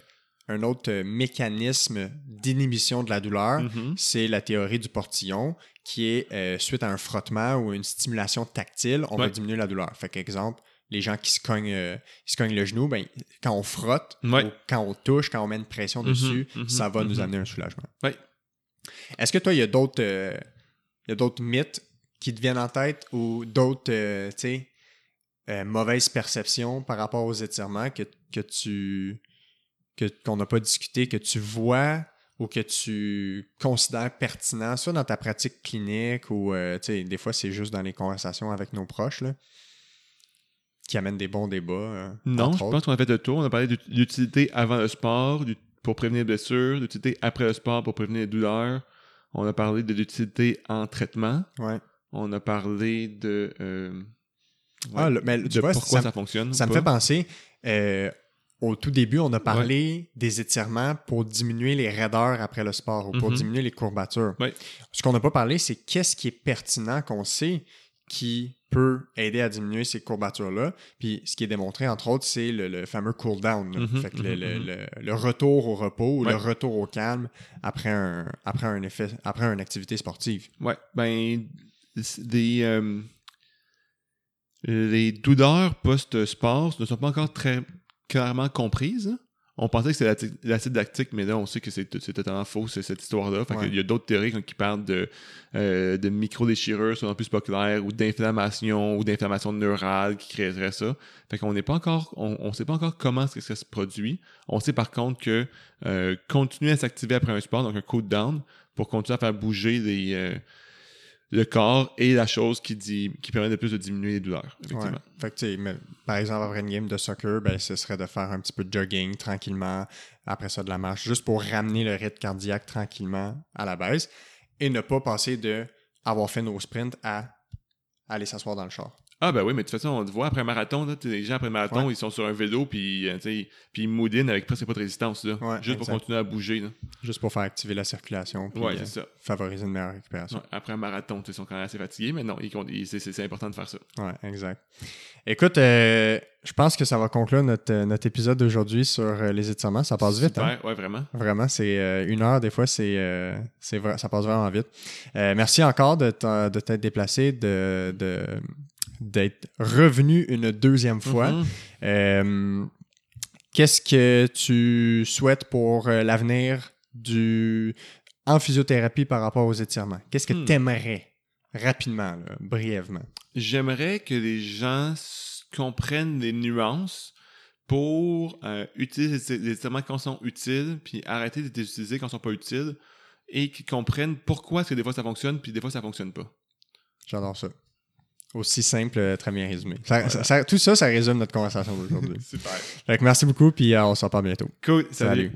un autre euh, mécanisme d'inhibition de la douleur, Mhm. c'est la théorie du portillon, qui est euh, suite à un frottement ou une stimulation tactile, on va diminuer la douleur. Fait qu'exemple, les gens qui se cognent, euh, qui se cognent le genou, ben, quand on frotte, Ouais. ou quand on touche, quand on met une pression Mhm, dessus, mhm, ça va nous amener un soulagement. Ouais. Est-ce que toi, il y a d'autres euh, mythes qui te viennent en tête ou d'autres, mauvaises perceptions par rapport aux étirements que, que tu que qu'on n'a pas discuté, que tu vois ou que tu considères pertinent, soit dans ta pratique clinique ou euh, tu sais, des fois c'est juste dans les conversations avec nos proches là, qui amènent des bons débats. euh, Non, je autres. pense qu'on a fait le tour. On a parlé d'ut- d'utilité avant le sport, pour prévenir les blessures, d'utilité après le sport pour prévenir les douleurs. On a parlé de l'utilité en traitement. Ouais. On a parlé de, euh, Ah, le- mais tu de vois, pourquoi ça- ça, fonctionne. Ça me fait penser, euh, au tout début, on a parlé des étirements pour diminuer les raideurs après le sport ou pour Mhm. diminuer les courbatures. Ouais. Ce qu'on n'a pas parlé, c'est qu'est-ce qui est pertinent qu'on sait qui peut aider à diminuer ces courbatures-là. Puis ce qui est démontré, entre autres, c'est le, le fameux cool down. Mhm, fait que le, mhm, le- le- le retour au repos ou le retour au calme après un, après un effet, après une activité sportive. Ouais, ben, des, euh, les douleurs post-sport ne sont pas encore très clairement comprise. hein. On pensait que c'était l'acide lactique, mais là, on sait que c'est totalement faux, c'est cette histoire-là. Ouais. qu'il y a d'autres théories qui- qui parlent de, euh, de micro-déchirures, selon plus populaire, ou d'inflammation, ou d'inflammation neurale qui créerait ça. Fait qu'on n'est pas encore, on, on sait pas encore comment que ça se produit. On sait par contre que euh, continuer à s'activer après un sport, donc un cool down, pour continuer à faire bouger les, euh, le corps et la chose qui, dit, qui permet de plus de diminuer les douleurs. Effectivement. Ouais. Fait que, mais, par exemple, après une game de soccer, ben, ce serait de faire un petit peu de jogging tranquillement, après ça de la marche, juste pour ramener le rythme cardiaque tranquillement à la baisse et ne pas passer de avoir fait nos sprints à aller s'asseoir dans le char. Ah ben oui, mais de toute façon, on te voit après marathon, là, les gens après marathon, Ouais. ils sont sur un vélo puis euh, puis ils moudinent avec presque pas de résistance là, Ouais, juste pour continuer à bouger. Là. Juste pour faire activer la circulation puis Ouais, euh, c'est ça. favoriser une meilleure récupération. Après un marathon, ils sont quand même assez fatigués, mais non, c'est- important de faire ça. Ouais, exact. Écoute, euh, je pense que ça va conclure notre, notre épisode d'aujourd'hui sur les étirements. Ça passe vite, hein? Super, ouais, vraiment. Vraiment, c'est euh, une heure, des fois, c'est, euh, vrai- ça passe vraiment vite. Merci encore de, t'être déplacé, de, de- d'être revenu une deuxième fois. Mhm. Euh, qu'est-ce que tu souhaites pour euh, l'avenir du en physiothérapie par rapport aux étirements? Qu'est-ce que Hmm. tu aimerais rapidement, là, brièvement? J'aimerais que les gens comprennent les nuances pour euh, utiliser les étirements quand ils sont utiles, puis arrêter de les utiliser quand ils sont pas utiles, et qu'ils comprennent pourquoi est-ce que des fois ça fonctionne, puis des fois ça fonctionne pas. J'adore ça. Aussi simple, euh, très bien résumé. Ça- ça- ça- tout ça, ça résume notre conversation d'aujourd'hui. (laughs) Super. Merci beaucoup, puis euh, on se reparle bientôt. Cool, Salut. salut.